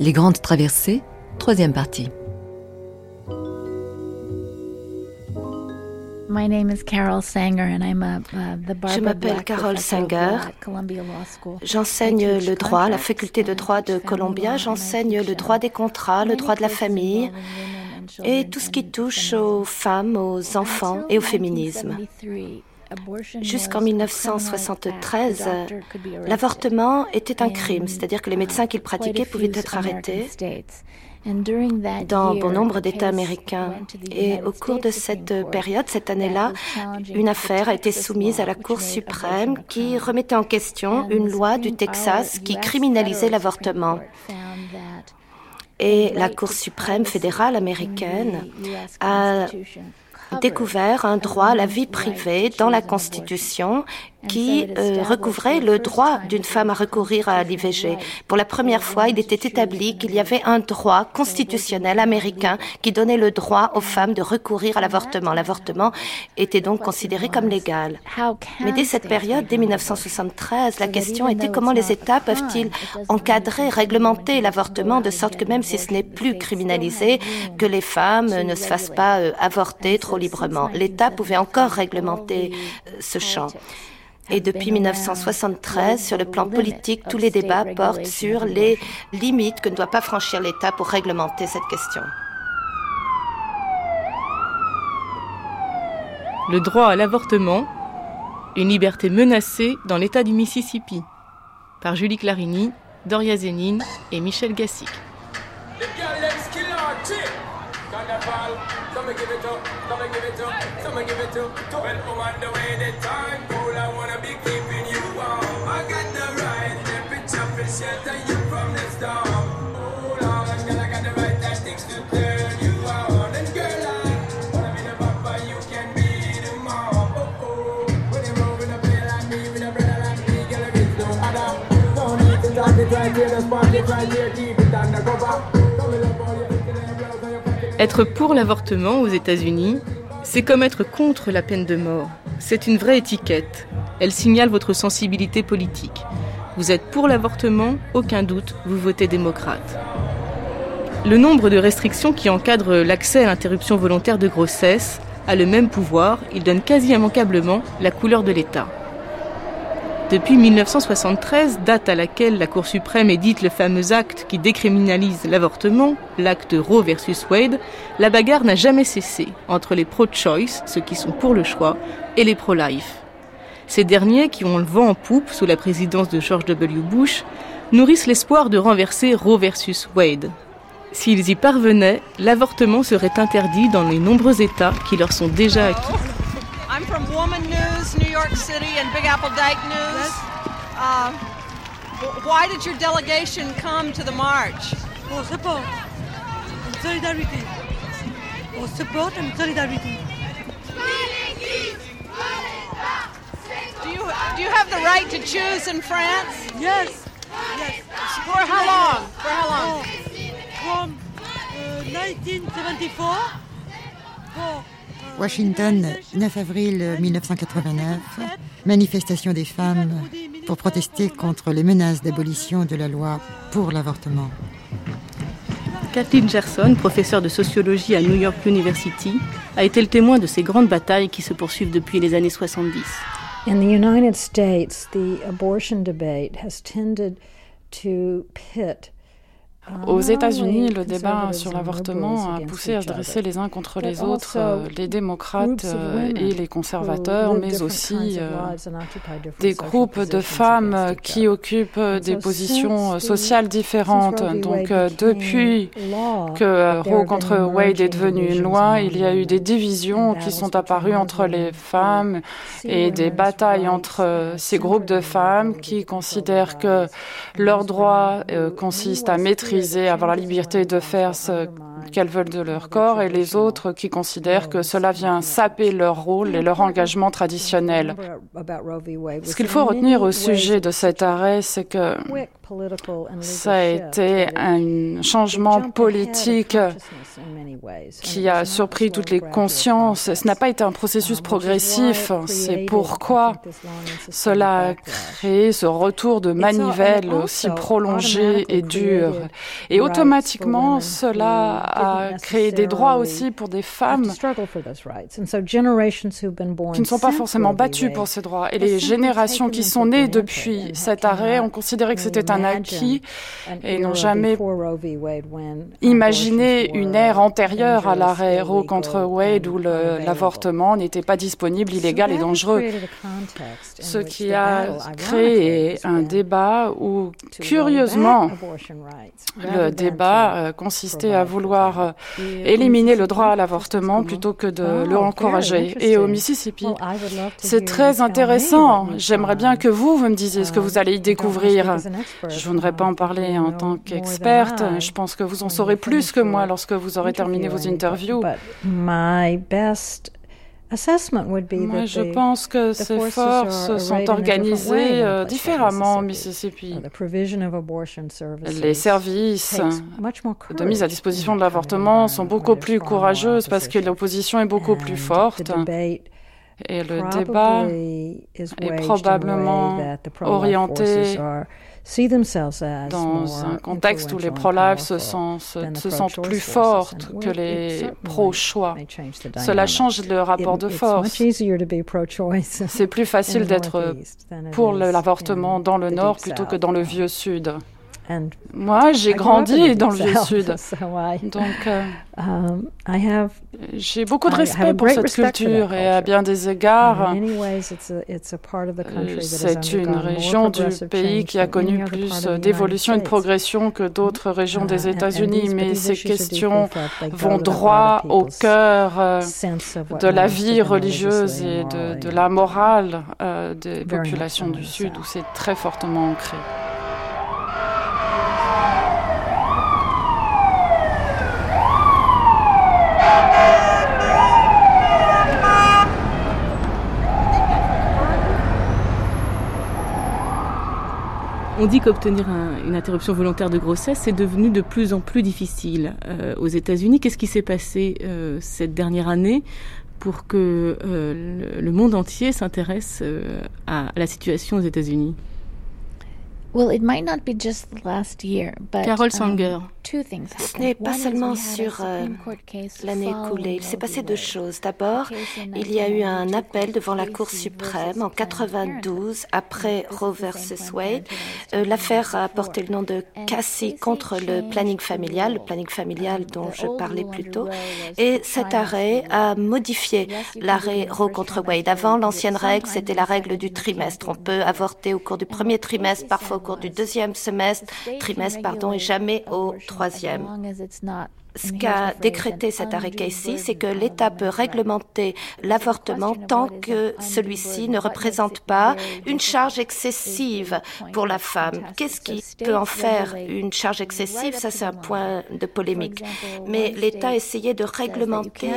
Les grandes traversées, troisième partie. Je m'appelle Carol Sanger. J'enseigne le droit à la faculté de droit de Columbia. J'enseigne le droit des contrats, le droit de la famille et tout ce qui touche aux femmes, aux enfants et au féminisme. Jusqu'en 1973, l'avortement était un crime, c'est-à-dire que les médecins qui le pratiquaient pouvaient être arrêtés. Dans bon nombre d'États américains. Et au cours de cette période, cette année-là, une affaire a été soumise à la Cour suprême qui remettait en question une loi du Texas qui criminalisait l'avortement. Et la Cour suprême fédérale américaine a découvert un droit à la vie privée dans la Constitution qui euh, recouvrait le droit d'une femme à recourir à l'IVG. Pour la première fois, il était établi qu'il y avait un droit constitutionnel américain qui donnait le droit aux femmes de recourir à l'avortement. L'avortement était donc considéré comme légal. Mais dès cette période, dès 1973, la question était comment les États peuvent-ils encadrer, réglementer l'avortement de sorte que même si ce n'est plus criminalisé, que les femmes ne se fassent pas euh, avorter trop librement. L'État pouvait encore réglementer euh, ce champ. Et depuis 1973, sur le plan politique, tous les débats portent sur les limites que ne doit pas franchir l'État pour réglementer cette question. Le droit à l'avortement, une liberté menacée dans l'État du Mississippi, par Julie Clarini, Doria Zénine et Michel Gassic. Être pour l'avortement aux États-Unis, c'est comme être contre la peine de mort. C'est une vraie étiquette. Elle signale votre sensibilité politique. Vous êtes pour l'avortement, aucun doute, vous votez démocrate. Le nombre de restrictions qui encadrent l'accès à l'interruption volontaire de grossesse a le même pouvoir, il donne quasi immanquablement la couleur de l'État. Depuis 1973, date à laquelle la Cour suprême édite le fameux acte qui décriminalise l'avortement, l'acte Roe versus Wade, la bagarre n'a jamais cessé entre les pro-choice, ceux qui sont pour le choix, et les pro-life. Ces derniers, qui ont le vent en poupe sous la présidence de George W. Bush, nourrissent l'espoir de renverser Roe versus Wade. S'ils y parvenaient, l'avortement serait interdit dans les nombreux États qui leur sont déjà acquis. I'm from Woman News, New York City, and Big Apple Dyke News. Uh, why did your delegation come to the march? For support and solidarity. For support and solidarity. Do you, do you have the right to choose in France? Yes. Yes. For how long? For how long? From uh, 1974 for Washington, 9 avril 1989, manifestation des femmes pour protester contre les menaces d'abolition de la loi pour l'avortement. Kathleen Gerson, professeure de sociologie à New York University, a été le témoin de ces grandes batailles qui se poursuivent depuis les années 70. In the United States, the abortion debate has tended to pit aux États-Unis, le débat sur l'avortement a poussé à se dresser les uns contre les autres euh, les démocrates euh, et les conservateurs, mais aussi euh, des groupes de femmes qui occupent des positions sociales différentes. Donc depuis que Roe contre Wade est devenu une loi, il y a eu des divisions qui sont apparues entre les femmes et des batailles entre ces groupes de femmes qui considèrent que leur droit consiste à maîtriser avoir la liberté de faire ce qu'elles veulent de leur corps, et les autres qui considèrent que cela vient saper leur rôle et leur engagement traditionnel. Ce qu'il faut retenir au sujet de cet arrêt, c'est que ça a été un changement politique qui a surpris toutes les consciences. Ce n'a pas été un processus progressif. C'est pourquoi cela a créé ce retour de manivelle aussi prolongé et dur. Et automatiquement, cela a créé des droits aussi pour des femmes qui ne sont pas forcément battues pour ces droits. Et les générations qui sont nées depuis cet arrêt ont considéré que c'était un acquis et n'ont jamais imaginé une ère antérieure à l'arrêt Roe contre Wade où l'avortement n'était pas disponible, illégal et dangereux. Ce qui a créé un débat où, curieusement, le débat euh, consistait à vouloir euh, éliminer le droit à l'avortement plutôt que de le encourager. Et au Mississippi, c'est très intéressant. J'aimerais bien que vous, vous me disiez ce que vous allez y découvrir. Je ne voudrais pas en parler en tant qu'experte. Je pense que vous en saurez plus que moi lorsque vous aurez terminé vos interviews. Moi, je pense que ces forces sont organisées euh, différemment au Mississippi. Les services de mise à disposition de l'avortement sont beaucoup plus courageuses parce que l'opposition est beaucoup plus forte. Et le débat est probablement orienté dans un contexte où les pro-life se, se, sentent plus fortes que les pro-choix. Cela change le rapport de force. C'est plus facile d'être pour l'avortement dans le nord plutôt que dans le vieux sud. Moi, j'ai grandi dans le Vieux Sud. Donc, euh, um, j'ai beaucoup de respect pour cette culture et à bien des égards, euh, c'est une région du pays qui a connu plus d'évolution et de progression que d'autres régions des uh, États-Unis, mais ces questions vont droit au cœur euh, de la vie religieuse et de, de la morale des populations du Sud, où c'est très fortement ancré. On dit qu'obtenir une interruption volontaire de grossesse c'est devenu de plus en plus difficile euh, aux États-Unis. Qu'est-ce qui s'est passé euh, cette dernière année pour que euh, le, monde entier s'intéresse à la situation aux États-Unis? Carol Sanger. Ce n'est pas seulement sur euh, l'année écoulée. Il s'est passé deux choses. D'abord, il y a eu un appel devant la Cour suprême en 92 après Roe versus Wade. Euh, l'affaire a porté le nom de Cassie contre le planning familial, le planning familial dont je parlais plus tôt. Et cet arrêt a modifié l'arrêt Roe contre Wade. Avant, l'ancienne règle, c'était la règle du trimestre. On peut avorter au cours du premier trimestre, parfois au cours du deuxième semestre, trimestre, pardon, et jamais au troisième ce qu'a décrété cet arrêt Casey, c'est que l'État peut réglementer l'avortement tant que celui-ci ne représente pas une charge excessive pour la femme. Qu'est-ce qui peut en faire une charge excessive? Ça, c'est un point de polémique. Mais l'État a essayé de réglementer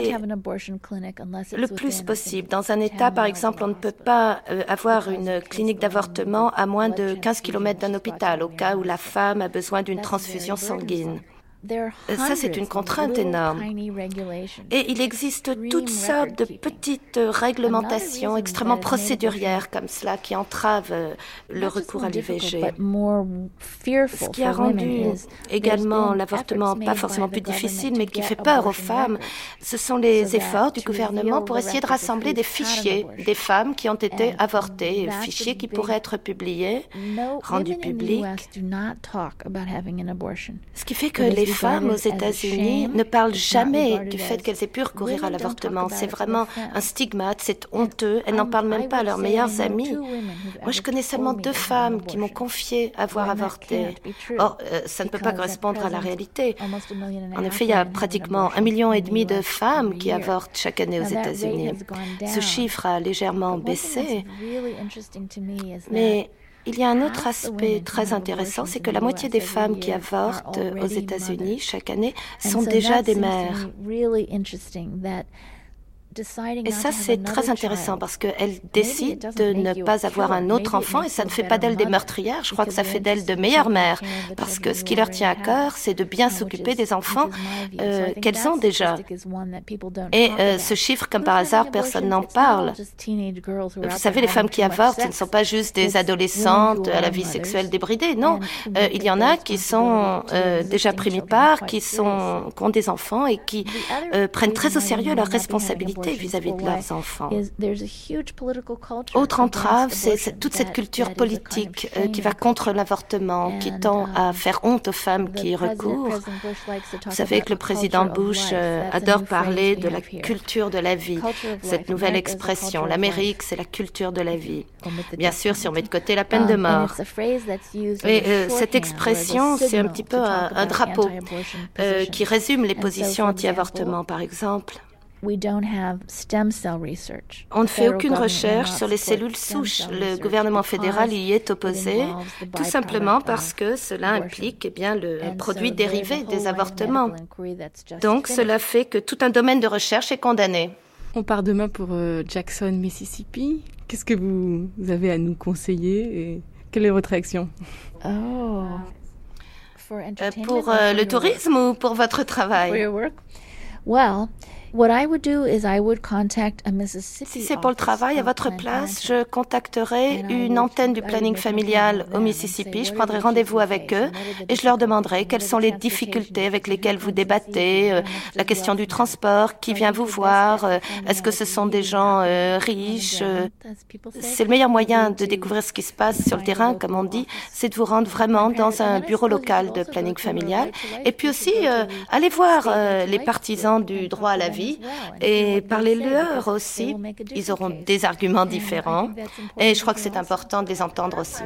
le plus possible. Dans un État, par exemple, on ne peut pas euh, avoir une clinique d'avortement à moins de 15 km d'un hôpital, au cas où la femme a besoin d'une transfusion sanguine. Euh, ça, c'est une contrainte énorme. Et il existe toutes sortes de petites réglementations extrêmement procédurières comme cela qui entravent euh, le recours à l'IVG. Ce qui a rendu également l'avortement pas forcément plus difficile, mais qui fait peur aux femmes, ce sont les efforts du gouvernement pour essayer de rassembler des fichiers des femmes qui ont été avortées, fichiers qui pourraient être publiés, rendus publics. Ce qui fait que les femmes aux États-Unis ne parlent jamais du fait qu'elles aient pu recourir à l'avortement. C'est vraiment un stigmate, c'est honteux. Elles n'en parlent même pas à leurs meilleures amies. Moi, je connais seulement deux femmes qui m'ont confié avoir avorté. Or, euh, ça ne peut pas correspondre à la réalité. En effet, il y a pratiquement un million et demi de femmes qui avortent chaque année aux États-Unis. Ce chiffre a légèrement baissé. Mais il y a un autre aspect très intéressant, c'est que la moitié des femmes qui avortent aux États-Unis chaque année sont déjà des mères. Et ça, c'est très intéressant parce qu'elle décide de ne pas avoir un autre enfant et ça ne fait pas d'elle des meurtrières, je crois que ça fait d'elle de meilleures mères parce que ce qui leur tient à cœur, c'est de bien s'occuper des enfants euh, qu'elles ont déjà. Et euh, ce chiffre, comme par hasard, personne n'en parle. Vous savez, les femmes qui avortent, ce ne sont pas juste des adolescentes à la vie sexuelle débridée, non. Euh, il y en a qui sont déjà primipares, qui, sont, qui ont des enfants et qui prennent très au sérieux leurs responsabilités vis-à-vis de leurs enfants. Autre entrave, c'est toute cette culture politique euh, qui va contre l'avortement, qui tend à uh, faire honte aux femmes qui y recourent. Vous savez que le président Bush euh, adore parler de la culture de la vie, cette nouvelle expression. L'Amérique, c'est la culture de la vie. Bien sûr, si on met de côté la peine de um, mort. Et euh, cette expression, c'est un petit peu un drapeau qui résume les positions anti-avortement, par exemple. On ne fait aucune recherche sur les cellules souches. Le gouvernement fédéral y est opposé, tout simplement parce que cela implique eh bien, le produit dérivé des avortements. Donc cela fait que tout un domaine de recherche est condamné. On part demain pour euh, Jackson, Mississippi. Qu'est-ce que vous avez à nous conseiller et quelle est votre réaction? Oh. Euh, pour euh, le tourisme ou pour votre travail? Si c'est pour le travail, à votre place, je contacterai une antenne du planning familial au Mississippi. Je prendrai rendez-vous avec eux et je leur demanderai quelles sont les difficultés avec lesquelles vous débattez, euh, la question du transport, qui vient vous voir, euh, est-ce que ce sont des gens euh, riches. c'est le meilleur moyen de découvrir ce qui se passe sur le terrain, comme on dit, c'est de vous rendre vraiment dans un bureau local de planning familial. Et puis aussi, allez voir les partisans du droit à la vie et parlez-leur aussi. Ils auront des arguments différents. et je crois que c'est important de les entendre aussi.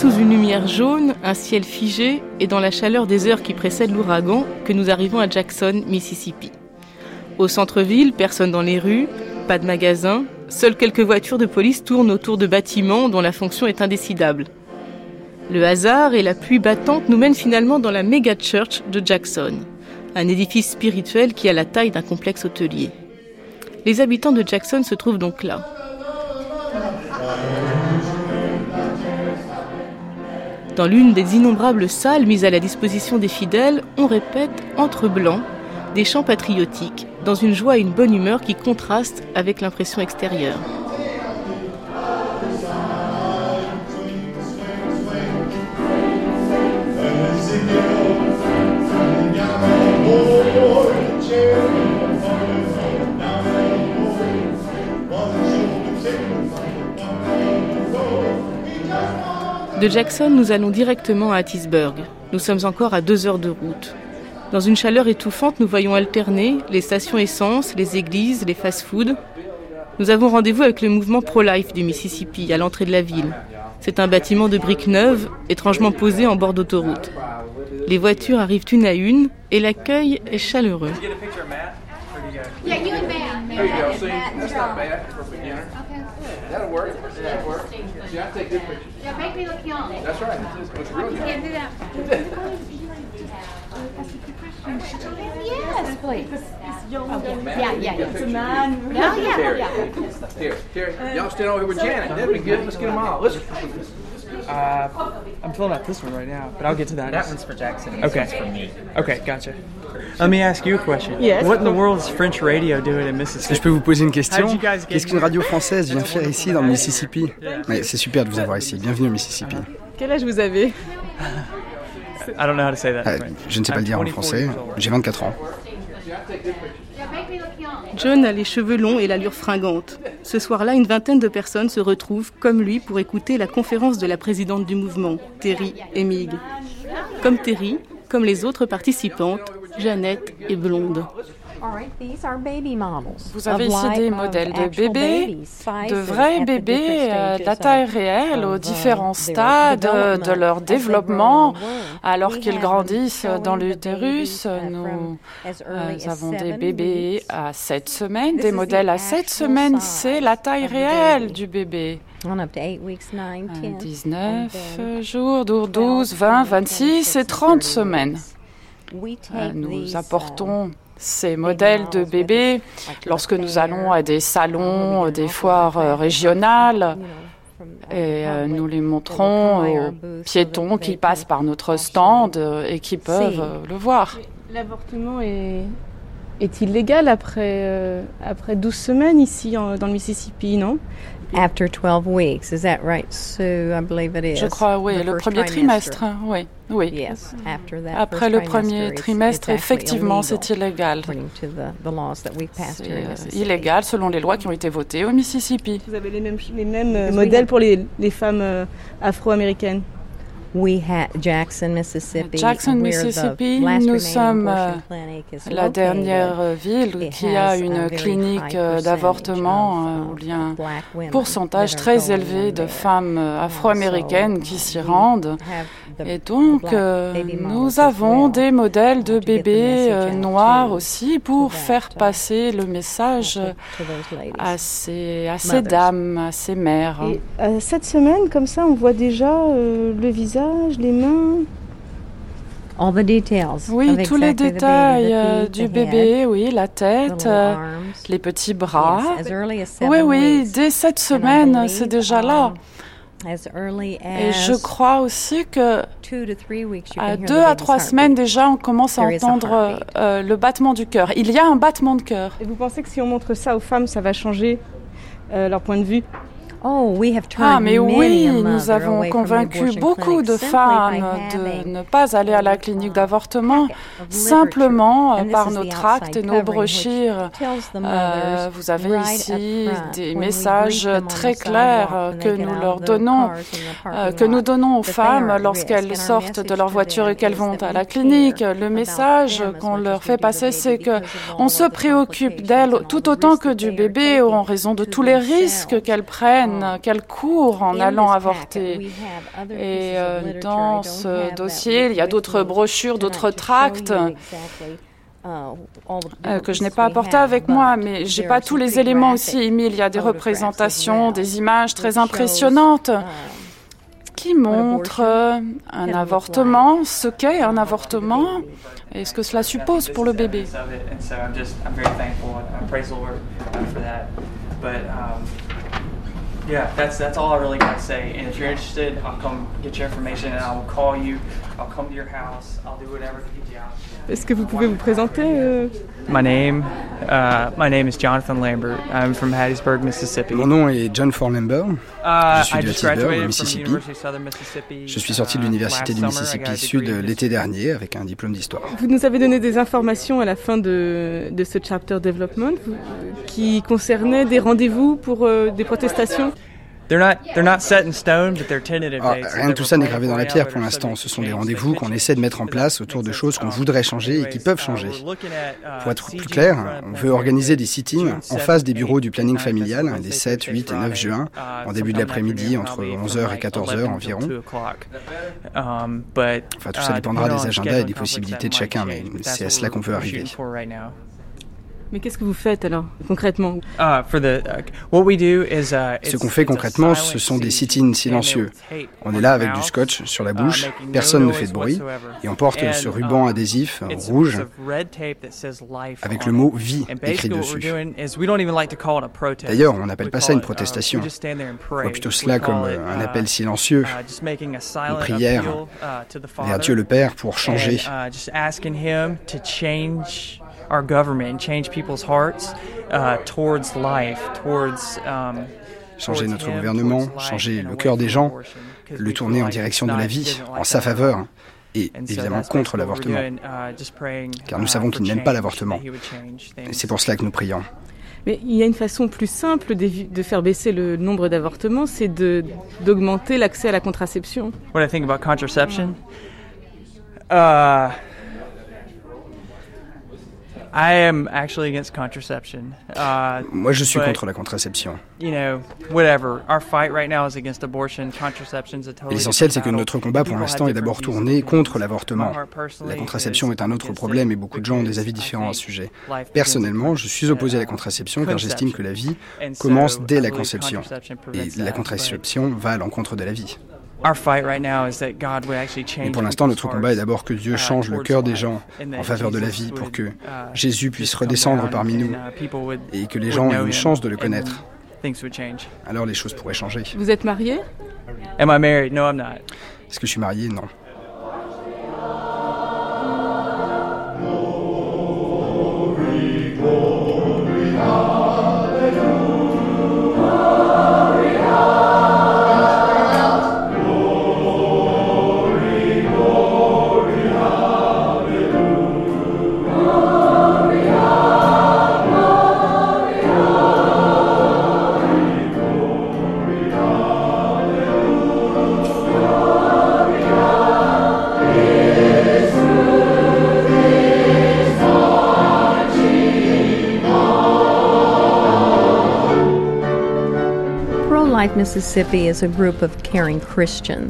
Sous une lumière jaune, un ciel figé et dans la chaleur des heures qui précèdent l'ouragan que nous arrivons à Jackson, Mississippi. Au centre-ville, personne dans les rues, pas de magasins, seules quelques voitures de police tournent autour de bâtiments dont la fonction est indécidable. Le hasard et la pluie battante nous mènent finalement dans la méga church de Jackson, un édifice spirituel qui a la taille d'un complexe hôtelier. Les habitants de Jackson se trouvent donc là. Dans l'une des innombrables salles mises à la disposition des fidèles, on répète, entre blancs, des chants patriotiques, dans une joie et une bonne humeur qui contrastent avec l'impression extérieure. De Jackson, nous allons directement à Hattiesburg. Nous sommes encore à deux heures de route. Dans une chaleur étouffante, nous voyons alterner les stations essence, les églises, les fast-foods. Nous avons rendez-vous avec le mouvement pro-life du Mississippi à l'entrée de la ville. C'est un bâtiment de briques neuves, étrangement posé en bord d'autoroute. Les voitures arrivent une à une et l'accueil est chaleureux work. That'll work. Yeah, I take good pictures. Yeah, make me look young. That's right. Looks real young. Can't do that. Yes, please. Okay. Yeah, yeah, yeah. It's a man. Yeah, yeah, yeah. Here, here. Y'all stand over here with Janet. That'd be good. Let's get them all. Listen. Uh, I'm filling out this one right now, but I'll get to that. That one's for Jackson. This okay. one's for me. Okay, gotcha. Let me ask you a question. Yes. What in the world is French radio doing in Mississippi? Je peux vous poser une question Qu'est-ce qu'une radio française vient faire ici dans le Mississippi? Mais c'est super de vous avoir ici. Bienvenue au Mississippi. Quel âge vous avez I don't know how to say that. Euh, je ne sais pas le dire en français. J'ai 24 ans. John a les cheveux longs et l'allure fringante. Ce soir-là, une vingtaine de personnes se retrouvent, comme lui, pour écouter la conférence de la présidente du mouvement, Terry Emig. Comme Terry, comme les autres participantes, Jeannette est blonde. Vous avez ici des modèles de bébés, de vrais bébés euh, la taille réelle aux différents stades de leur développement alors qu'ils grandissent dans l'utérus. Nous euh, avons des bébés à 7 semaines, des modèles à 7 semaines, c'est la taille réelle du bébé. 19 euh, jours, 12, 20, 26 et 30 semaines. Nous apportons ces modèles de bébés lorsque nous allons à des salons, des foires euh, régionales. Et euh, nous les montrons aux piétons qui passent par notre stand euh, et qui peuvent le voir. L'avortement est, est illégal après, après 12 semaines ici dans le Mississippi, non? After 12 weeks, is that right, Sue? I believe it is. Je crois, oui, le premier trimestre, oui, oui. Yes, after that Après le premier trimestre, effectivement, c'est illégal. C'est euh, illégal selon les lois qui ont été votées au Mississippi. Vous avez les mêmes, les mêmes euh, modèles pour les, les femmes euh, afro-américaines? Jackson, Mississippi. Jackson, Mississippi, nous sommes euh, la dernière euh, ville qui a une clinique euh, d'avortement où il y a un pourcentage très élevé de femmes afro-américaines qui s'y rendent. Et donc, nous avons des modèles de bébés noirs aussi pour faire passer le message à ces, à ces dames, à ces mères. Et, cette semaine, comme ça, on voit déjà le visage les mains. All the details oui, tous les détails euh, du bébé, oui, la tête, euh, les petits bras. oui, oui, dès cette semaine, c'est déjà là. Et je crois aussi que à deux à trois semaines déjà, on commence à entendre euh, le battement du cœur. Il y a un battement de cœur. Et vous pensez que si on montre ça aux femmes, ça va changer leur point de vue? Ah, mais oui, nous avons convaincu beaucoup de femmes de ne pas aller à la clinique d'avortement simplement euh, par nos tracts et nos brochures. Euh, vous avez ici des messages très clairs que nous leur donnons, que nous donnons aux femmes lorsqu'elles sortent de leur voiture et qu'elles vont à la clinique. Le message qu'on leur fait passer, c'est que on se préoccupe d'elles tout autant que du bébé en raison de tous les risques qu'elles prennent qu'elle court en allant avorter. Et euh, dans ce dossier, il y a d'autres brochures, d'autres tracts. Euh, que je n'ai pas apporté avec moi, mais j'ai pas tous les éléments aussi Il y a des représentations, des images très impressionnantes qui montrent un avortement, ce qu'est un avortement et ce que cela suppose pour le bébé. Yeah, that's that's all I really got to say. And if you're interested, I'll come get your information and I will call you. I'll come to your house. I'll do whatever Est-ce que vous pouvez vous présenter euh... My name, uh, my name is Jonathan Lambert. I'm from Hattiesburg, Mississippi. Mon nom est John Ford Lambert. Uh, je suis de Hattiesburg, Mississippi. Je suis sorti de l'université du Mississippi Sud l'été dernier avec un diplôme d'histoire. Vous nous avez donné des informations à la fin de, de ce chapter development qui concernait des rendez-vous pour euh, des protestations? Rien de tout ça n'est gravé dans la pierre pour l'instant. Ce sont des rendez-vous qu'on essaie de mettre en place autour de choses qu'on voudrait changer et qui peuvent changer. Pour être plus clair, on veut organiser des sit-ins en face des bureaux du planning familial les 7, 8 et 9 juin, en début de l'après-midi, entre 11h et 14h environ. Enfin, tout ça dépendra des agendas et des possibilités de chacun, mais c'est à cela qu'on veut arriver. Mais qu'est-ce que vous faites alors concrètement? Uh, uh, uh, Ce qu'on fait concrètement, ce sont des sit-ins silencieux. On est là avec du scotch sur la bouche, personne ne fait de bruit, et on porte ce ruban adhésif rouge avec le mot vie écrit dessus. D'ailleurs, on n'appelle pas ça une protestation. On voit plutôt cela comme un appel silencieux, une prière. vers Dieu le Père pour changer our government and change people's hearts uh, towards life, towards um, changer notre gouvernement, changer le cœur des gens, le tourner en direction de la vie, en sa faveur. et évidemment contre l'avortement, car nous savons qu'il n'aime pas l'avortement. C'est pour cela que nous prions. Mais il y a une façon plus simple de, faire baisser le nombre d'avortements, c'est d'augmenter l'accès à la contraception. What I think about contraception? Uh, I am actually against contraception. Uh, Moi, je suis contre la contraception. You know, whatever. Our fight right now is against abortion. Contraception's a totally L'essentiel, c'est que notre combat pour l'instant est d'abord tourné contre l'avortement. La contraception est un autre problème et beaucoup de gens ont des avis différents à ce sujet. Personnellement, je suis opposé à la contraception car j'estime que la vie commence dès la conception. Et la contraception va à l'encontre de la vie. Mais pour l'instant, notre combat est d'abord que Dieu uh, change le cœur des gens en faveur de la vie pour que uh, Jésus puisse redescendre parmi nous uh, et que les gens aient une chance de le connaître. Alors les choses pourraient changer. Vous êtes marié? Est-ce que je suis marié? Non.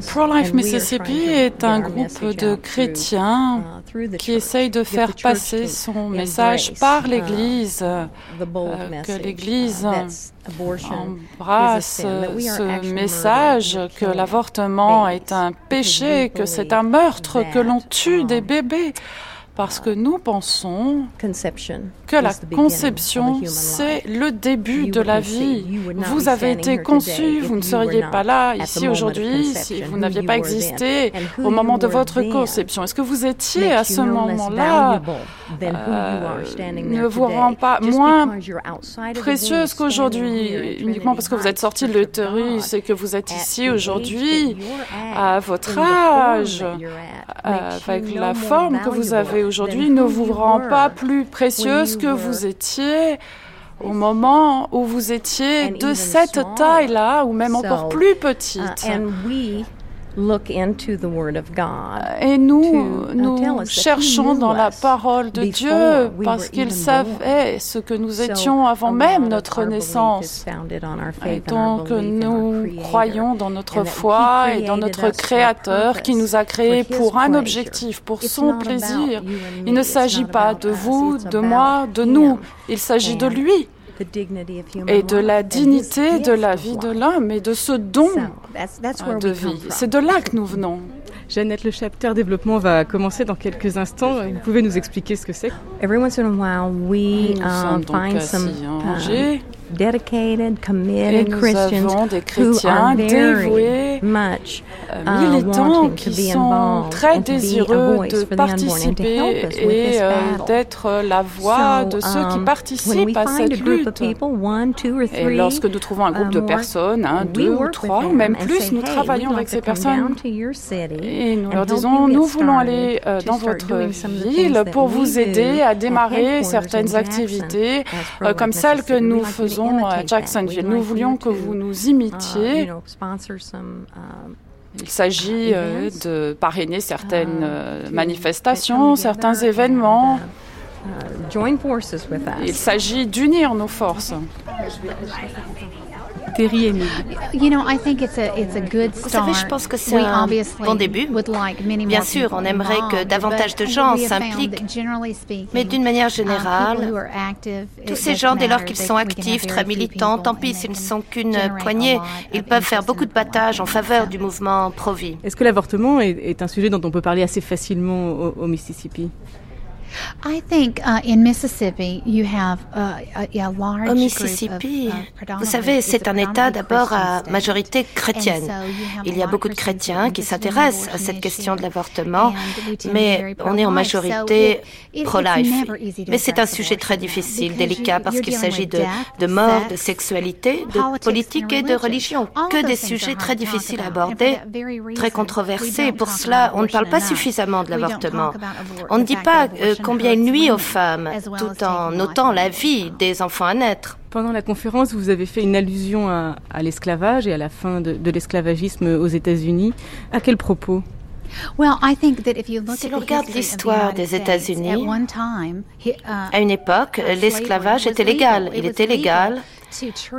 Pro-Life Mississippi est un groupe de chrétiens qui essayent de faire passer son message par l'Église, euh, que l'Église embrasse ce message que l'avortement est un péché, que c'est un meurtre, que l'on tue des bébés. Parce que nous pensons que la conception, c'est le début de la vie. Vous avez été conçu, vous ne seriez pas là ici aujourd'hui si vous n'aviez pas existé au moment de votre conception. Est-ce que vous étiez à ce moment-là? euh, ne vous rend pas moins précieuse qu'aujourd'hui uniquement parce que vous êtes sorti de l'utérus et que vous êtes ici aujourd'hui à votre âge. avec la forme que vous avez aujourd'hui ne vous rend pas plus précieuse que vous étiez au moment où vous étiez de cette taille-là ou même encore plus petite. Et nous, nous cherchons dans la parole de Dieu parce qu'il savait ce que nous étions avant même notre naissance. Et donc nous croyons dans notre foi et dans notre Créateur qui nous a créés pour un objectif, pour son plaisir. Il ne s'agit pas de vous, de moi, de nous. Il s'agit de lui et de la dignité de la vie de l'homme et de ce don de vie. C'est de là que nous venons. Jeannette, le chapter développement va commencer dans quelques instants. Vous pouvez nous expliquer ce que c'est? Every once in a while, we dedicated, committed et nous Christians avons des chrétiens dévoués, much, uh, militants qui sont très désireux de participer et euh, d'être la voix de ceux qui um, participent à cette lutte. Et lorsque nous trouvons un groupe de um, personnes, un, deux ou trois, ou même plus, nous travaillons avec ces personnes et nous leur disons, nous voulons aller euh, dans votre ville pour vous aider à démarrer certaines activités euh, comme celles que nous faisons à Jacksonville. Nous voulions que vous nous imitiez. Uh, um, Il s'agit euh, de parrainer certaines uh, manifestations, certains événements. Uh, Il s'agit d'unir nos forces. Terry You know, I think it's a, it's a good Vous savez, je pense que c'est un bon début. Bien sûr, on aimerait que davantage de gens s'impliquent, mais d'une manière um, générale, tous ces gens, dès lors qu'ils sont actifs, très militants, tant pis s'ils ne sont qu'une poignée, ils pepeuvent faire beaucoup de battages en faveur du mouvement pro-vie. Est-ce que l'avortement est, un sujet dont on peut parler assez facilement au Mississippi? Au Mississippi, vous savez, c'est un État d'abord à majorité chrétienne. Il y a beaucoup de chrétiens qui s'intéressent à cette question de l'avortement, mais on est en majorité pro-life. Mais c'est un sujet très difficile, délicat, parce qu'il s'agit de, de mort, de sexualité, de politique et de religion. Que des sujets très difficiles à aborder, très controversés. Pour cela, on ne parle pas suffisamment de l'avortement. On ne dit pas euh, combien il nuit aux femmes, tout en notant la vie des enfants à naître. Pendant la conférence, vous avez fait une allusion à, l'esclavage et à la fin de, l'esclavagisme aux États-Unis. À quel propos? Si l'on regarde l'histoire des États-Unis, uh, à une époque, l'esclavage était légal. Il était légal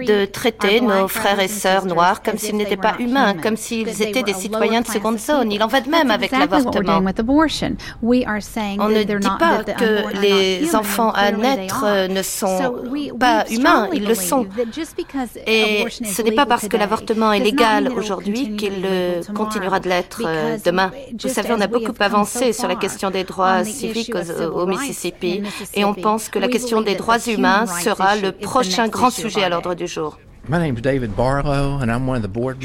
de traiter nos frères et sœurs noirs comme s'ils n'étaient pas humains, comme s'ils étaient des citoyens de seconde zone. Il en va de même avec l'avortement. On ne dit pas que les enfants à naître ne sont pas humains, ils le sont. Et ce n'est pas parce que l'avortement est légal aujourd'hui qu'il continuera de l'être euh, demain. Vous savez, on a beaucoup avancé sur la question des droits civiques au Mississippi et on pense que la question des droits humains sera le prochain grand sujet à l'ordre du jour. Je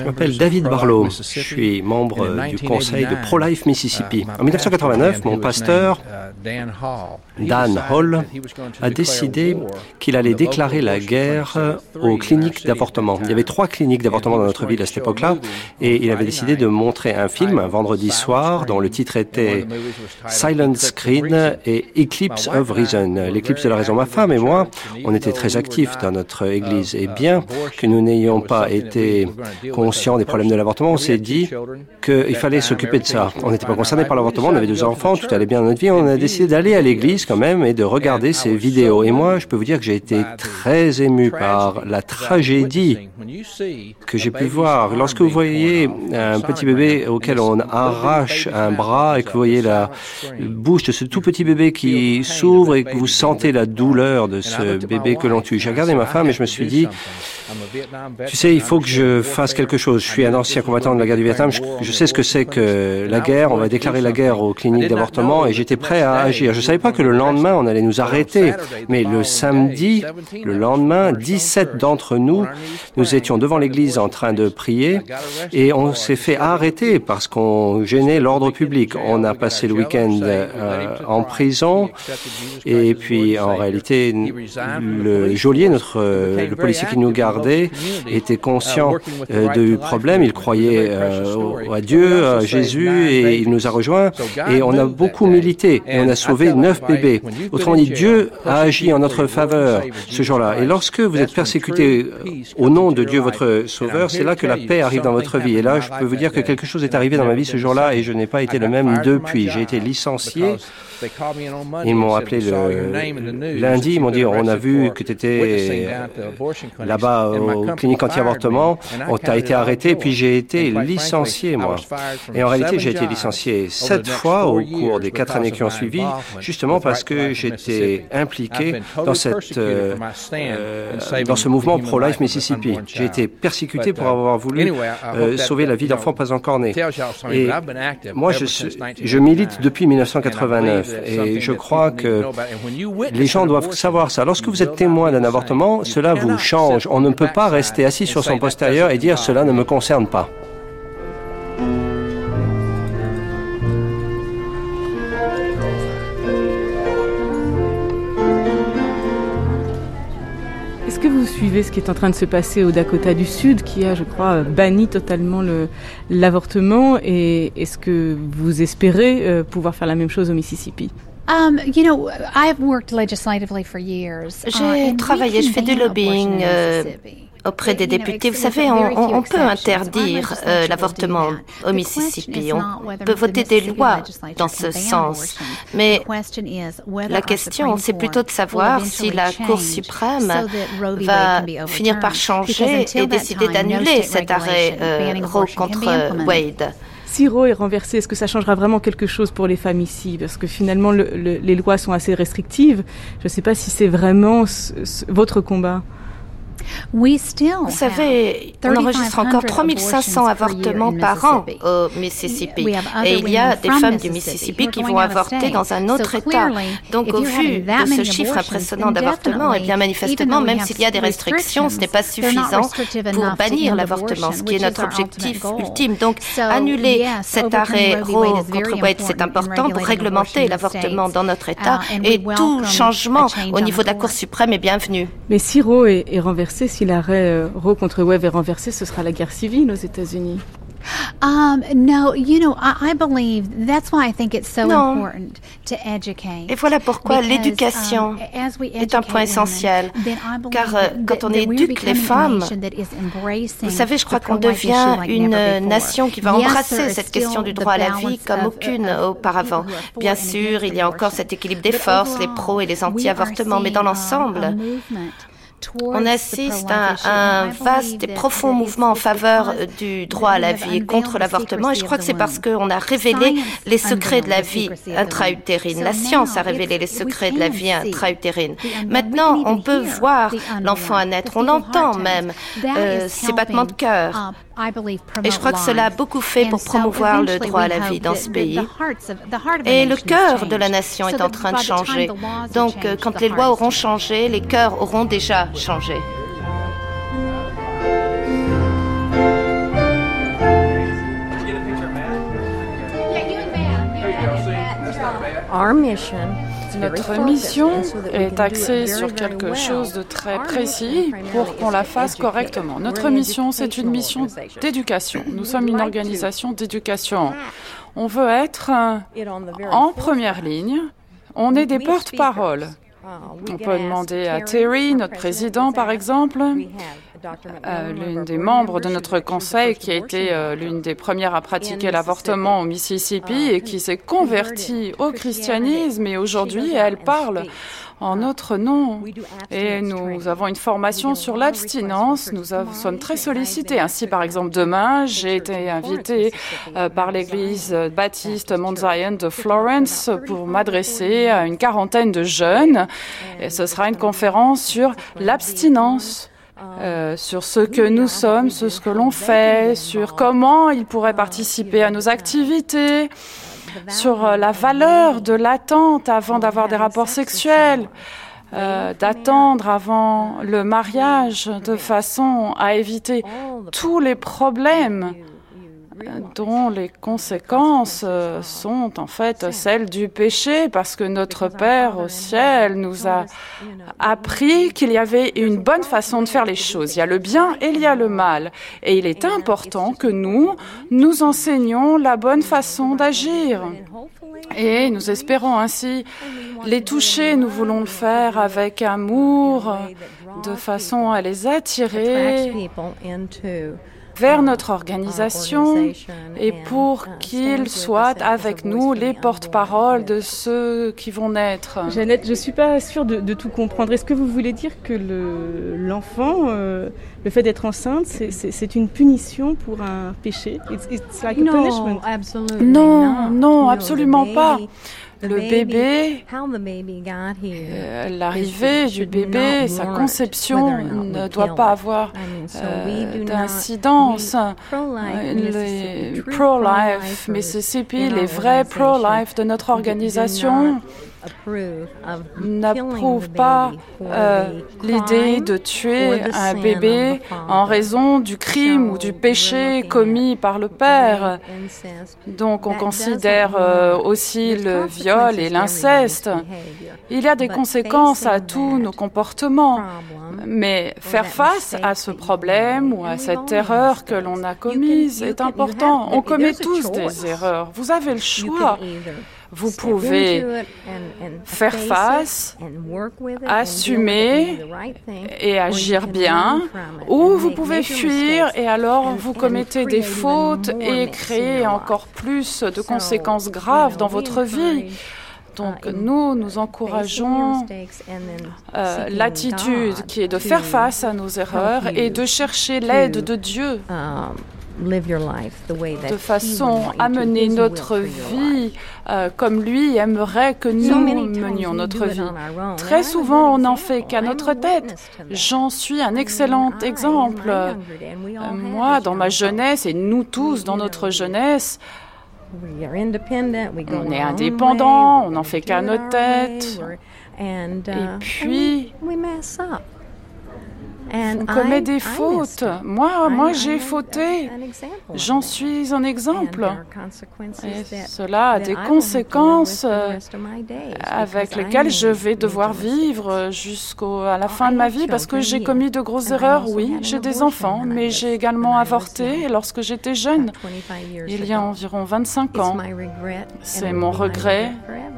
m'appelle David Barlow. Je suis membre du conseil de Pro-Life Mississippi. Uh, en 1989, mon pasteur, uh, Dan Hall, a décidé qu'il allait déclarer la guerre aux cliniques d'avortement. Il y avait trois cliniques d'avortement dans notre ville à cette époque-là, et il avait décidé de montrer un film un vendredi soir dont le titre était Silent Screen et Eclipse of Reason, l'éclipse de la raison. Ma femme et moi, on était très actifs dans notre église, et bien que nous n'ayons pas été conscients des problèmes de l'avortement, on s'est dit qu'il fallait s'occuper de ça. On n'était pas concerné par l'avortement, on avait deux enfants, tout allait bien dans notre vie. On a décidé d'aller à l'église quand même et de regarder ces vidéos. Et moi, je peux vous dire que j'ai été très ému par la tragédie que j'ai pu voir. Lorsque vous voyez un petit bébé auquel on arrache un bras et que vous voyez la bouche de ce tout petit bébé qui s'ouvre et que vous sentez la douleur de ce bébé que l'on tue. J'ai regardé ma femme et je me suis dit, tu sais, il faut que je fasse quelque chose. Je suis un ancien combattant de la guerre du Vietnam. Je, sais ce que c'est que la guerre. On va déclarer la guerre aux cliniques d'avortement et j'étais prêt à agir. Je savais pas que le lendemain, on allait nous arrêter. Mais le samedi, le lendemain, 17 d'entre nous, nous étions devant l'église en train de prier et on s'est fait arrêter parce qu'on gênait l'ordre public. On a passé le week-end euh, en prison et puis en réalité, le geôlier, notre, le policier qui nous garde était conscient euh, du problème. Il croyait euh, à Dieu, à Jésus, et il nous a rejoints. Et on a beaucoup milité, et on a sauvé neuf bébés. Autrement dit, Dieu a agi en notre faveur ce jour-là. Et lorsque vous êtes persécuté euh, au nom de Dieu, votre Sauveur, c'est là que la paix arrive dans votre vie. Et là, je peux vous dire que quelque chose est arrivé dans ma vie ce jour-là, et je n'ai pas été le même depuis. J'ai été licencié. ils m'ont appelé le lundi, ils m'ont dit on a vu que tu étais là-bas au clinique anti-avortement, on t'a été arrêté, puis j'ai été licencié, moi. Et en réalité, j'ai été licencié sept fois au cours des quatre années qui ont suivi, justement parce que j'étais impliqué dans, cette, euh, euh, dans ce mouvement pro-life Mississippi. J'ai été persécuté pour avoir voulu euh, sauver la vie d'enfants pas encore nés. Et moi, je, je milite depuis 1989. Et je crois que les gens doivent savoir ça. Lorsque vous êtes témoin d'un avortement, cela vous change. On ne peut pas rester assis sur son postérieur et dire cela ne me concerne pas. Suivez ce qui est en train de se passer au Dakota du Sud, qui a, je crois, banni totalement l'avortement. Et est-ce que vous espérez euh, pouvoir faire la même chose au Mississippi? Um, J'ai travaillé, je fais du lobbying auprès des députés. Vous savez, on, peut interdire euh, l'avortement au Mississippi. On peut voter des lois dans ce sens. Mais la question, c'est plutôt de savoir si la Cour suprême va finir par changer et décider d'annuler cet arrêt euh, Roe contre Wade. Si Roe est renversé, est-ce que ça changera vraiment quelque chose pour les femmes ici? Parce que finalement, les lois sont assez restrictives. Je ne sais pas si c'est vraiment votre combat. Vous savez, on enregistre encore 3500 avortements par an au Mississippi. Et il y a des femmes du Mississippi qui vont avorter dans un autre État. Donc, au vu de ce chiffre impressionnant d'avortements, et eh bien manifestement, même s'il y a des restrictions, ce n'est pas suffisant pour bannir l'avortement, ce qui est notre objectif ultime. Donc, annuler cet arrêt Roe contre Wade, c'est important pour réglementer l'avortement dans notre État. Et tout changement au niveau de la Cour suprême est bienvenu. Mais si Roe est renversé, si l'arrêt euh, Roe contre Wade est renversé, ce sera la guerre civile aux États-Unis. Um, no, you know, I, believe that's why I think it's so important to educate. Et voilà pourquoi l'éducation um, est un point essentiel. Car euh, quand on éduque les femmes, vous savez, je crois qu'on devient une nation qui va embrasser cette question du droit à la vie comme aucune auparavant. Bien sûr, il y a encore cet équilibre des forces, les pros et les anti-avortements, mais dans um, l'ensemble, on assiste à un vaste et profond mouvement en faveur du droit à la vie et contre l'avortement. Et je crois que c'est parce qu'on a révélé les secrets de la vie intra-utérine. La science a révélé les secrets de la vie intra-utérine. Maintenant, on peut voir l'enfant à naître. On entend même euh, ses battements de cœur. Et je crois que cela a beaucoup fait pour promouvoir le droit à la vie dans ce pays. Et le cœur de la nation est en train de changer. Donc, euh, quand les lois auront changé, les cœurs auront déjà changé. Our mission notre mission est axée sur quelque chose de très précis pour qu'on la fasse correctement. Notre mission, c'est une mission d'éducation. Nous sommes une organisation d'éducation. On veut être en première ligne. On est des porte-paroles. On peut demander à Terry, notre président par exemple, euh, l'une des membres de notre conseil qui a été euh, l'une des premières à pratiquer l'avortement au Mississippi et qui s'est convertie au christianisme. Et aujourd'hui elle parle en notre nom. Et nous avons une formation sur l'abstinence. Nous sommes très sollicités. Ainsi, par exemple, demain, j'ai été invité euh, par l'église baptiste Mount de Florence pour m'adresser à une quarantaine de jeunes. Et ce sera une conférence sur l'abstinence. Euh, sur ce que nous sommes, sur ce que l'on fait, sur comment ils pourraient participer à nos activités, sur euh, la valeur de l'attente avant d'avoir des rapports sexuels. Euh, d'attendre avant le mariage de façon à éviter tous les problèmes dont les conséquences euh, sont en fait celles du péché, parce que notre Père au ciel nous a appris qu'il y avait une bonne façon de faire les choses. Il y a le bien et il y a le mal. Et il est important que nous, nous enseignions la bonne façon d'agir. Et nous espérons ainsi les toucher. Nous voulons le faire avec amour, de façon à les attirer vers notre organisation et pour qu'ils soient avec nous les porte-paroles de ceux qui vont naître. Jeannette, je ne suis pas sûre de, tout comprendre. Est-ce que vous voulez dire que l'enfant, le, euh, le fait d'être enceinte, c'est une punition pour un péché? Non, non, absolument pas le bébé, euh, l'arrivée du bébé, sa conception ne doit pas avoir euh, d'incidence. Euh, les pro-life Mississippi, les vrais pro-life de notre organisation, n'approuve pas euh, l'idée de tuer un bébé en raison du crime ou du péché commis par le père. Donc on considère euh, aussi le viol et l'inceste. Il y a des conséquences à tous nos comportements, mais faire face à ce problème ou à cette erreur que l'on a commise est important. On commet tous des erreurs. Vous avez le choix. Vous pouvez faire face, assumer et agir bien, ou vous pouvez fuir et alors vous commettez des fautes et créer encore plus de conséquences graves dans votre vie. Donc nous, nous encourageons euh, l'attitude qui est de faire face à nos erreurs et de chercher l'aide de Dieu. De façon à mener notre vie euh, comme lui aimerait que nous menions notre vie. Très souvent, on n'en fait qu'à notre tête. J'en suis un excellent exemple. Euh, moi, dans ma jeunesse, et nous tous dans notre jeunesse, on est indépendant, on n'en fait qu'à notre tête. Et puis, on commet des fautes. Moi, moi j'ai fauté. J'en suis un exemple. Et cela a des conséquences euh, avec lesquelles je vais devoir vivre jusqu'à la fin de ma vie parce que j'ai commis de grosses erreurs. Oui, j'ai des enfants, mais j'ai également avorté lorsque j'étais jeune, il y a environ 25 ans. C'est mon regret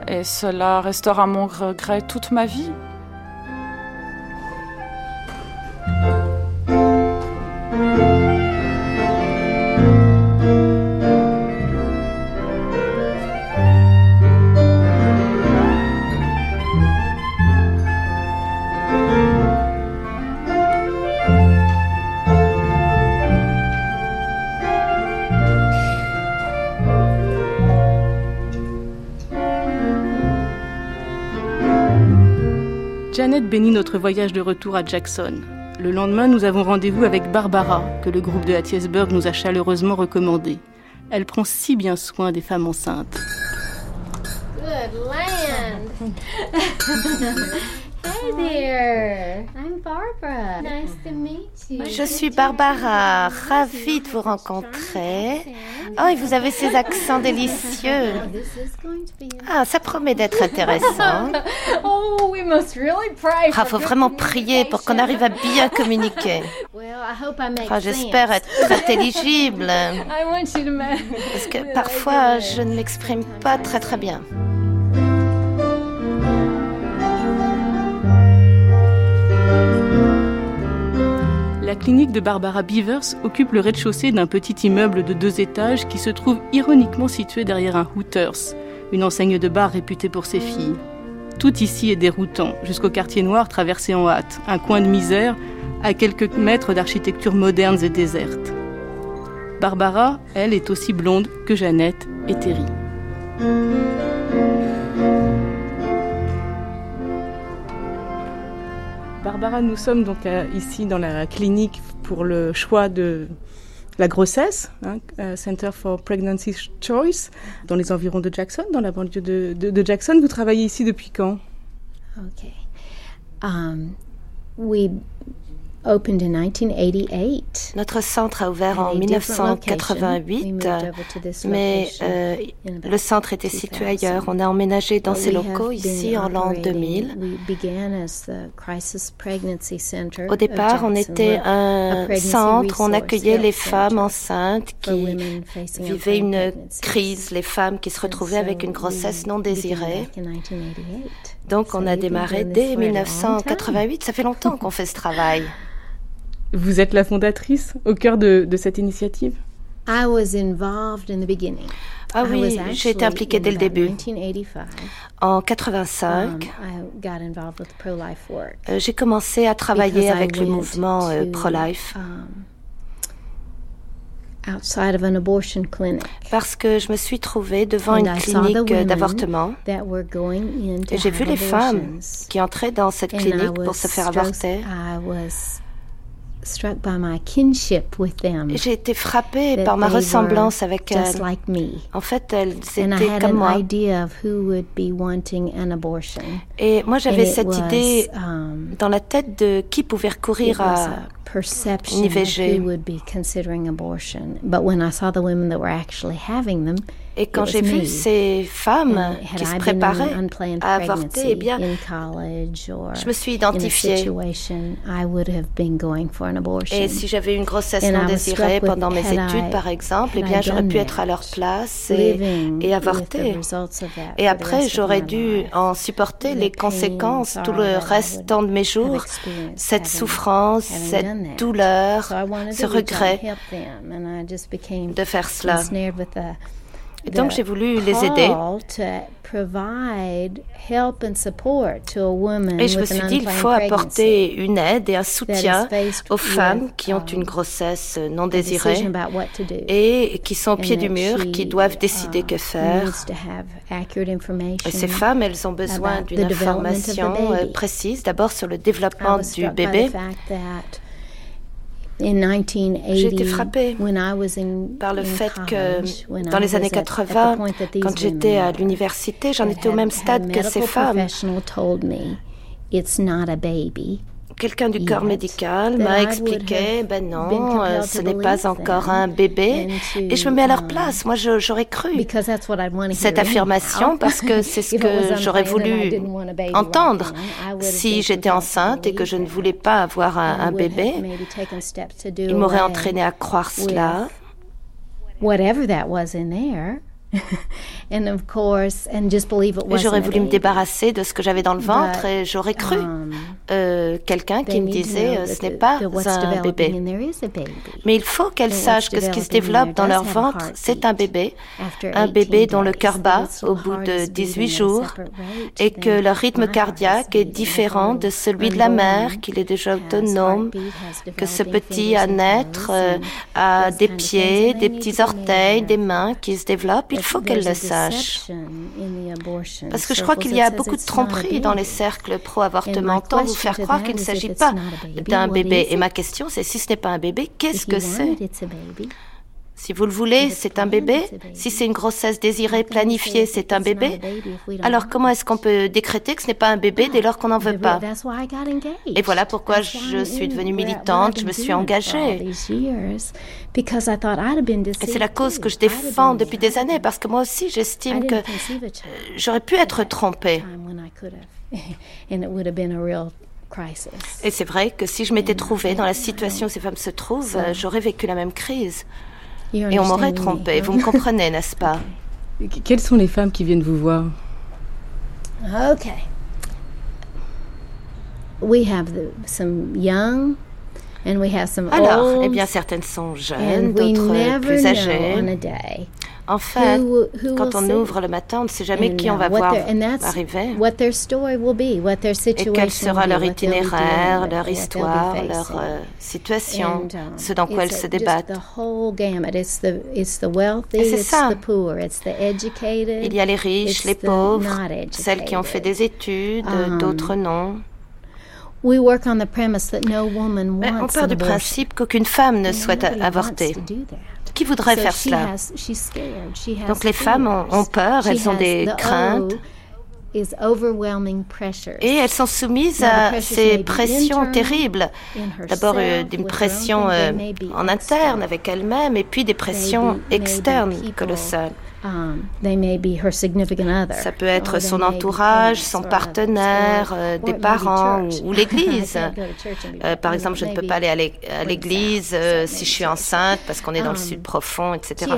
et cela restera mon regret toute ma vie. Janet bénit notre voyage de retour à Jackson. Le lendemain, nous avons rendez-vous avec Barbara, que le groupe de Hattiesburg nous a chaleureusement recommandé. Elle prend si bien soin des femmes enceintes. Good land. Hey there. I'm Barbara. Nice to meet you. Je suis Barbara, ravie de vous rencontrer. Oh, et vous avez ces accents délicieux. Ah, ça promet d'être intéressant. oh, we must really pray. Ah, faut vraiment prier pour qu'on arrive à bien communiquer. Ah, j'espère être intelligible. Parce que parfois, je ne m'exprime pas très très bien. La clinique de Barbara Beavers occupe le rez-de-chaussée d'un petit immeuble de deux étages qui se trouve ironiquement situé derrière un Hooters, une enseigne de bar réputée pour ses filles. Tout ici est déroutant, jusqu'au quartier noir traversé en hâte, un coin de misère à quelques mètres d'architecture modernes et déserte. Barbara, elle, est aussi blonde que Jeannette et Terry. Barbara, nous sommes donc euh, ici dans la clinique pour le choix de la grossesse, hein, euh, Center for Pregnancy Choice, dans les environs de Jackson, dans la banlieue de, Jackson. Vous travaillez ici depuis quand? Ok. Um, we notre centre a ouvert en 1988, mais euh, le centre était situé ailleurs. On a emménagé dans ces locaux ici en l'an 2000. Au départ, on était un centre où on accueillait les femmes enceintes qui vivaient une crise, les femmes qui se retrouvaient avec une grossesse non désirée. Donc on a démarré dès 1988. Ça fait longtemps qu'on fait ce travail. Vous êtes la fondatrice au cœur de, de cette initiative? Ah oui, j'ai été impliquée dès le début. En 85, um, euh, j'ai commencé à travailler avec le mouvement euh, pro-life. Um, Parce que je me suis trouvée devant une clinique d'avortement. Et j'ai vu les femmes qui entraient dans cette clinique pour se faire avorter. J'ai été frappée par ma ressemblance avec elles. En fait, elles étaient comme moi. Et moi, j'avais cette idée um, dans la tête de qui pouvait recourir à une IVG. Et quand j'ai vu ces femmes qui se préparaient à avorter, eh bien, je me suis identifiée. Et si j'avais une grossesse non désirée pendant mes études, par exemple, eh bien, j'aurais pu être à leur place et, et avorter. Et après, j'aurais dû en supporter les conséquences tout le restant de mes jours, cette souffrance, cette douleur, ce regret de faire cela. Et donc j'ai voulu les aider. Et je me suis dit, il faut apporter une aide et un soutien aux femmes qui ont une um, grossesse non désirée et qui sont au pied du mur, qui doivent décider que um, faire. Et ces femmes, elles ont besoin d'une information euh, précise, d'abord sur le développement du bébé. J'ai été frappée par le fait que dans les années 80, quand j'étais à l'université, j'en étais au même stade que ces femmes quelqu'un du corps médical m'a expliqué, ben non, euh, ce n'est pas encore un bébé. Et je me mets à leur um, place. Moi, j'aurais cru cette affirmation parce que c'est ce que j'aurais voulu entendre si j'étais enceinte et que je ne voulais pas avoir un, un bébé. Il m'aurait entraîné à croire cela. Whatever that was in there. et j'aurais voulu me débarrasser de ce que j'avais dans le ventre et j'aurais cru um, euh, quelqu'un qui me disait euh, ce n'est pas un bébé. Mais il faut qu'elles sachent que ce qui se développe dans leur ventre, c'est un bébé, un bébé dont le cœur bat au bout de 18 jours et que leur rythme cardiaque est différent de celui de la mère, qu'il est déjà autonome, que ce petit à naître euh, a des pieds, des petits orteils, des mains qui se développent il faut qu'elle le sache. Parce que je crois qu'il y a beaucoup de tromperies dans les cercles pro-avortement. Tant vous faire croire qu'il ne s'agit pas d'un bébé. Et ma question, c'est si ce n'est pas un bébé, qu'est-ce que c'est? Si vous le voulez, c'est un bébé. Si c'est une grossesse désirée, planifiée, c'est un bébé. Alors comment est-ce qu'on peut décréter que ce n'est pas un bébé dès lors qu'on n'en veut pas Et voilà pourquoi je suis devenue militante, je me suis engagée. Et c'est la cause que je défends depuis des années parce que moi aussi j'estime que euh, j'aurais pu être trompée. Et c'est vrai que si je m'étais trouvée dans la situation où ces femmes se trouvent, euh, j'aurais vécu la même crise. Et on m'aurait trompé. Vous me comprenez, n'est-ce pas Quelles sont les femmes qui viennent vous voir Ok. We have the, some young and we have some Alors, eh bien, certaines sont jeunes, d'autres plus âgées. En fait, quand on ouvre le matin, on ne sait jamais qui on va voir arriver. Et quel sera leur itinéraire, leur histoire, leur euh, situation, um, ce dans quoi elles se débattent. Et c'est ça. Il y a les riches, les pauvres, celles qui ont fait des études, um, d'autres non. On part du principe qu'aucune femme ne souhaite avorter. Qui voudrait faire cela Donc les femmes ont, peur, elles ont des craintes. Et elles sont soumises à ces pressions terribles. D'abord euh, une pression euh, en interne avec elles-mêmes et puis des pressions externes colossales. Um, Ça peut être son entourage, son partenaire, euh, des parents ou, l'Église. Euh, par exemple, je ne peux pas aller à l'Église euh, si je suis enceinte parce qu'on est dans le um, sud profond, etc.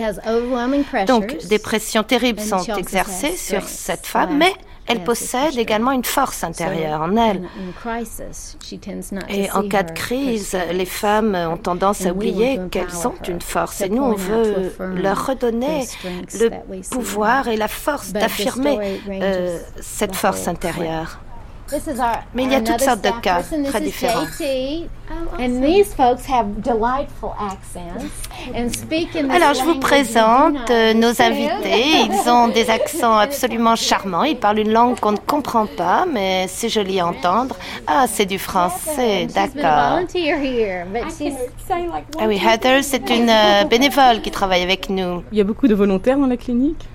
Donc, des pressions terribles sont exercées sur cette femme, mais elle possède également une force intérieure en elle. Et en cas de crise, les femmes ont tendance à oublier qu'elles ont une force. Et nous, on veut leur redonner le pouvoir et la force d'affirmer euh, cette force intérieure. Mais il y a toutes sortes de cas très différents. Alors, je vous présente nos invités. Ils ont des accents absolument charmants. Ils parlent une langue qu'on ne comprend pas, mais c'est joli à entendre. Ah, c'est du français, d'accord. Ah oui, Heather, c'est une euh, bénévole qui travaille avec nous. Il y a beaucoup de volontaires dans la clinique?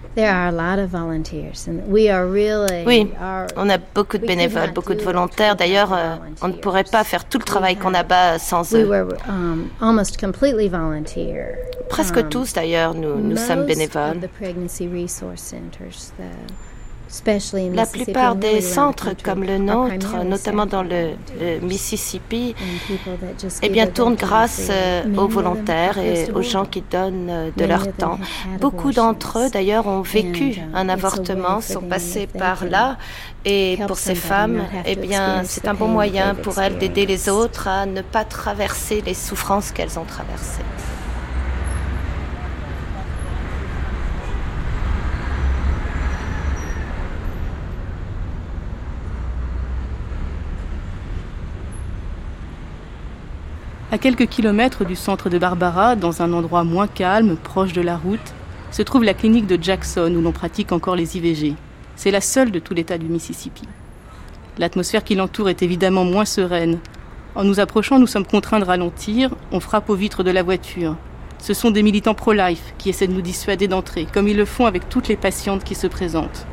Oui, on a beaucoup de bénévoles, beaucoup de volontaires. D'ailleurs, euh, on ne pourrait pas faire tout le travail qu'on a bas sans eux. Um, Presque um, tous, d'ailleurs, nous, nous sommes bénévoles. La plupart des centres comme le nôtre, notamment dans le, Mississippi, eh bien, tournent grâce euh, aux volontaires et aux gens qui donnent euh, de leur temps. Beaucoup d'entre eux, d'ailleurs, ont vécu un avortement, sont passés par là. Et pour ces femmes, eh bien, c'est un bon moyen pour elles d'aider les autres à ne pas traverser les souffrances qu'elles ont traversées. À quelques kilomètres du centre de Barbara, dans un endroit moins calme, proche de la route, se trouve la clinique de Jackson où l'on pratique encore les IVG. C'est la seule de tout l'État du Mississippi. L'atmosphère qui l'entoure est évidemment moins sereine. En nous approchant, nous sommes contraints de ralentir, on frappe aux vitres de la voiture. Ce sont des militants pro-life qui essaient de nous dissuader d'entrer, comme ils le font avec toutes les patientes qui se présentent.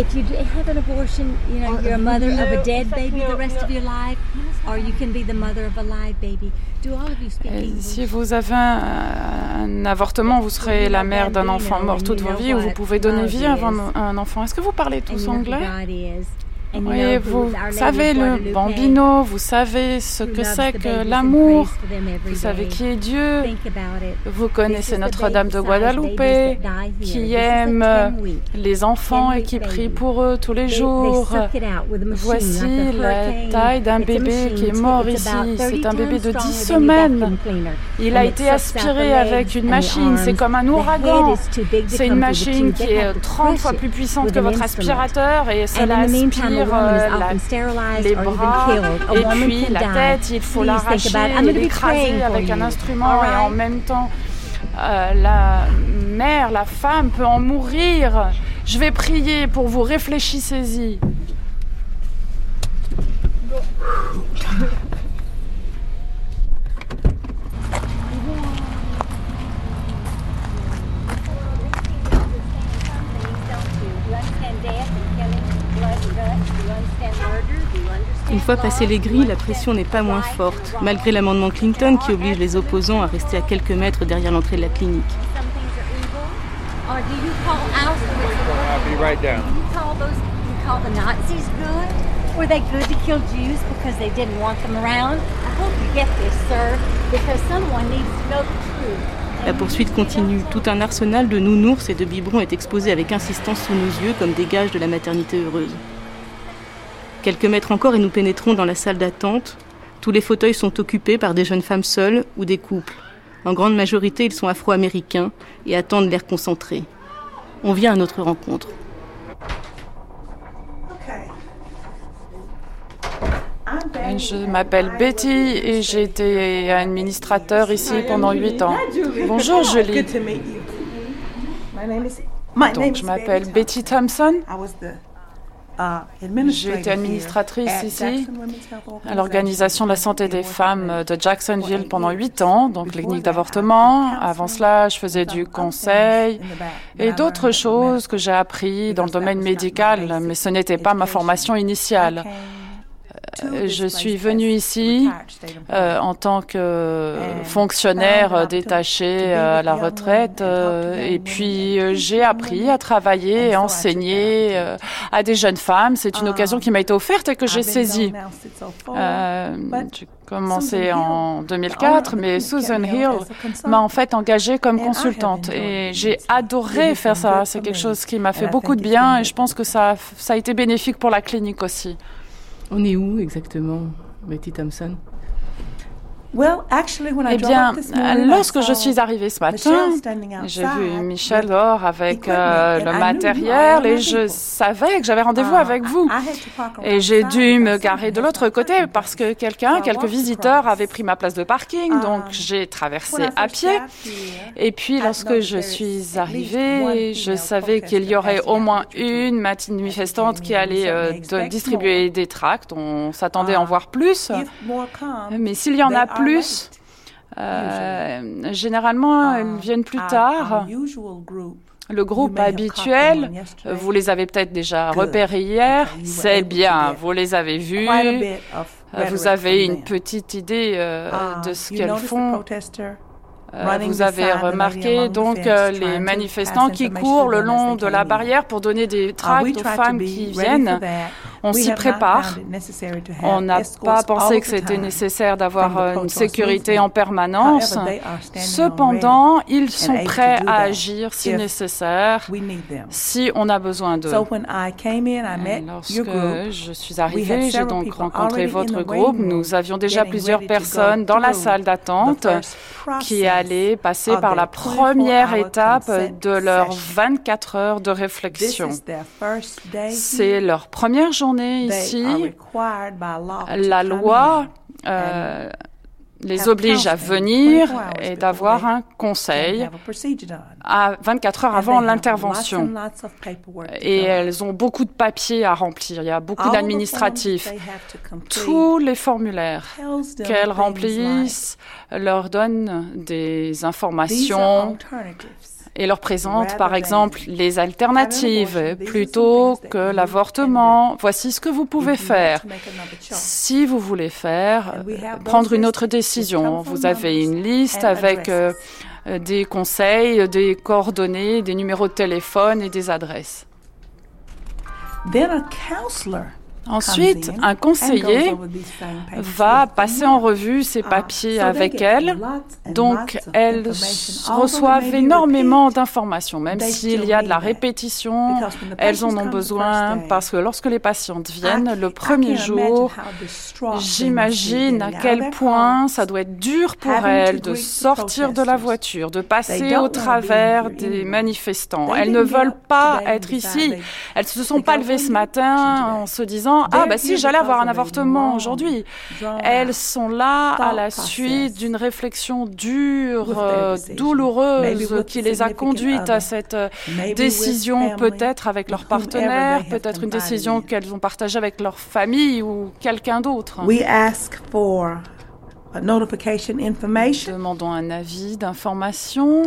If you have an abortion, you know, you're a mother of a dead baby the rest of your life, or you can be the mother of a live baby. Do all of you speak English? Si vous avez un, un avortement, vous serez la mère d'un enfant mort toute vos vies, ou vous pouvez donner vie à un enfant. Est-ce que vous parlez tous anglais? Oui, vous savez le bambino, vous savez ce que c'est que l'amour, vous savez qui est Dieu, vous connaissez Notre-Dame de Guadalupe, qui aime les enfants et qui prie pour eux tous les jours. Voici la taille d'un bébé qui est mort ici. C'est un bébé de 10 semaines. Il a été aspiré avec une machine, c'est comme un ouragan. C'est une machine qui est 30 fois plus puissante que votre aspirateur et cela aspire la, les bras et puis la tête, il faut l'arracher et l'écraser avec un instrument et en même temps euh, la mère, la femme peut en mourir. Je vais prier pour vous, réfléchissez-y. Une fois passé les grilles, la pression n'est pas moins forte, malgré l'amendement Clinton qui oblige les opposants à rester à quelques mètres derrière l'entrée de la clinique. La poursuite continue. Tout un arsenal de nounours et de biberons est exposé avec insistance sous nos yeux comme des gages de la maternité heureuse. Quelques mètres encore et nous pénétrons dans la salle d'attente. Tous les fauteuils sont occupés par des jeunes femmes seules ou des couples. En grande majorité, ils sont afro-américains et attendent l'air concentré. On vient à notre rencontre. Je m'appelle Betty et j'ai été administrateur ici pendant huit ans. Bonjour Julie. Donc, je m'appelle Betty Thompson. J'ai été administratrice ici à l'Organisation de la santé des femmes de Jacksonville pendant huit ans, donc clinique d'avortement. Avant cela, je faisais du conseil et d'autres choses que j'ai appris dans le domaine médical, mais ce n'était pas ma formation initiale. Euh, je suis venue ici euh, en tant que fonctionnaire détaché à la retraite et puis euh, j'ai appris à travailler et enseigner à des jeunes femmes. C'est une occasion qui m'a été offerte et que j'ai saisie. j'ai commencé en 2004, mais Susan Hill m'a en fait engagée comme consultante. et j'ai adoré faire ça. C'est quelque chose qui m'a fait beaucoup de bien et je pense que ça, ça a été bénéfique pour la clinique aussi. On est où exactement, Betty Thompson? Eh bien, lorsque je suis arrivée ce matin, j'ai vu Michel dehors avec euh, le matériel et je savais que j'avais rendez-vous uh, avec vous. Et j'ai dû me garer de l'autre côté parce que quelqu'un, quelques visiteurs avaient pris ma place de parking, donc um, j'ai traversé à pied. Et puis, lorsque je suis arrivée, je savais qu'il y aurait au moins une manifestante qui allait euh, distribuer des tracts. On s'attendait à en uh, voir plus. Mais s'il y en a plus, plus. Euh, généralement, elles viennent plus tard. Le groupe habituel, vous les avez peut-être déjà repérés hier, c'est bien, vous les avez vus, vous avez une petite idée euh, ah, de ce qu'elles font. Euh, vous avez remarqué donc euh, les manifestants qui courent le long de la barrière pour donner des uh, tracts aux femmes qui viennent. On s'y prépare. On n'a pas pensé que c'était nécessaire d'avoir une sécurité en permanence. Cependant, ils sont prêts à agir si nécessaire, si on a besoin d'eux. Lorsque je suis arrivée, j'ai donc rencontré votre groupe. Nous avions déjà plusieurs personnes dans la salle d'attente qui allaient passer par la première étape de leurs 24 heures de réflexion. C'est leur première journée ici. La loi les oblige à venir et d'avoir un conseil à 24 heures avant l'intervention. Et elles ont beaucoup de papiers à remplir, il y a beaucoup d'administratifs. Tous les formulaires qu'elles remplissent leur donnent des informations et leur présente par exemple les alternatives plutôt que l'avortement. Voici ce que vous pouvez faire. Si vous voulez faire, prendre une autre décision, vous avez une liste avec euh, des conseils, des coordonnées, des numéros de téléphone et des adresses. Ensuite, un conseiller va passer en revue ces ah, papiers avec elle. Donc, elles reçoivent énormément d'informations, même s'il y a de la répétition, elles en ont besoin parce que lorsque les patientes viennent le premier jour, j'imagine à quel point ça doit être dur pour elles de sortir de la voiture, de passer au travers des manifestants. Elles ne veulent pas être ici. Elles ne se sont pas levées ce matin en se disant ah bah si j'allais avoir un avortement aujourd'hui. Elles sont là à la suite d'une réflexion dure, euh, douloureuse, qui les a conduites à cette euh, décision, peut-être avec leur partenaire, peut-être une décision qu'elles ont partagée avec leur famille ou quelqu'un d'autre. Demandons un avis d'information.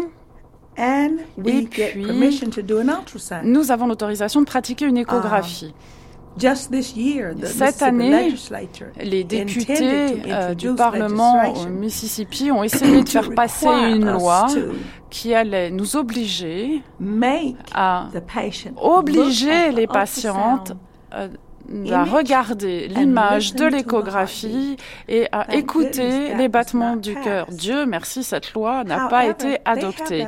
Et puis, nous avons l'autorisation de pratiquer une échographie. Cette année, les députés euh, du Parlement au Mississippi ont essayé de faire passer une loi qui allait nous obliger à obliger les patientes euh, à regarder l'image de l'échographie et à écouter les battements du cœur. Dieu merci, cette loi n'a pas été adoptée.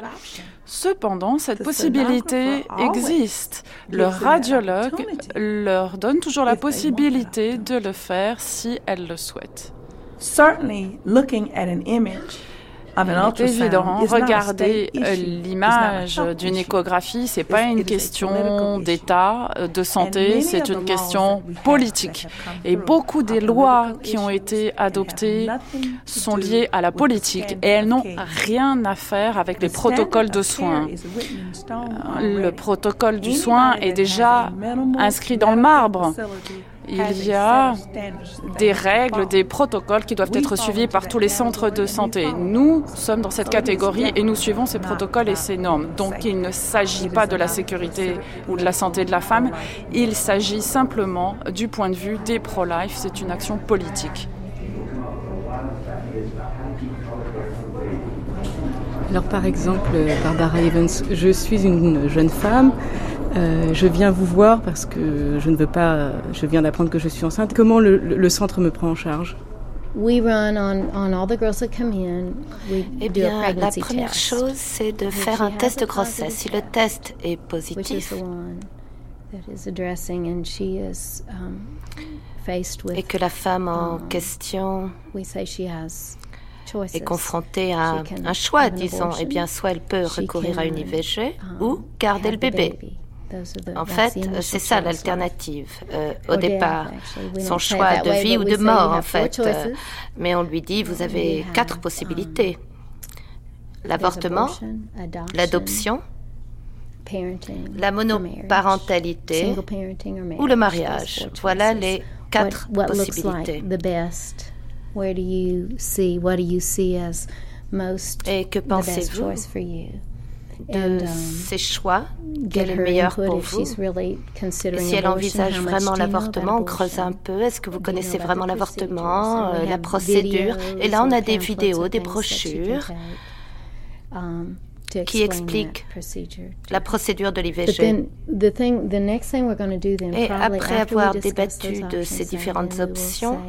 Cependant, cette possibilité existe. Le radiologue leur donne toujours la possibilité de le faire si elles le souhaitent. C'est évident. Regarder euh, l'image d'une échographie, c'est pas une question d'état euh, de santé, c'est une question politique. Et beaucoup des lois qui ont été adoptées sont liées à la politique et elles n'ont rien à faire avec les protocoles de soins. Le protocole du soin est déjà inscrit dans le marbre il y a des règles, des protocoles qui doivent être suivis par tous les centres de santé. Nous sommes dans cette catégorie et nous suivons ces protocoles et ces normes. Donc il ne s'agit pas de la sécurité ou de la santé de la femme, il s'agit simplement du point de vue des pro-life. C'est une action politique. Alors par exemple, Barbara Evans, je suis une jeune femme euh, je viens vous voir parce que je ne veux pas. Je viens d'apprendre que je suis enceinte. Comment le, le centre me prend en charge? Eh bien, la première chose, c'est de faire un test de grossesse. Si le test est positif, um, et que la femme en um, question est confrontée à un choix, disons, eh bien, soit elle peut recourir à une IVG um, ou garder le bébé. En fait, c'est ça l'alternative euh, au départ. Son choix de vie ou de mort, en fait. Euh, mais on lui dit, vous avez quatre possibilités. Um, L'avortement, l'adoption, la monoparentalité ou le mariage. Voilà les quatre possibilités. Et que pensez-vous de um, ses choix, quel est le meilleur pour vous? Et si elle envisage vraiment l'avortement, on creuse un peu. Est-ce que vous connaissez vraiment l'avortement, euh, la procédure? Et là, on a des vidéos, des brochures qui expliquent la procédure de l'IVG. Et après avoir débattu de ces différentes options,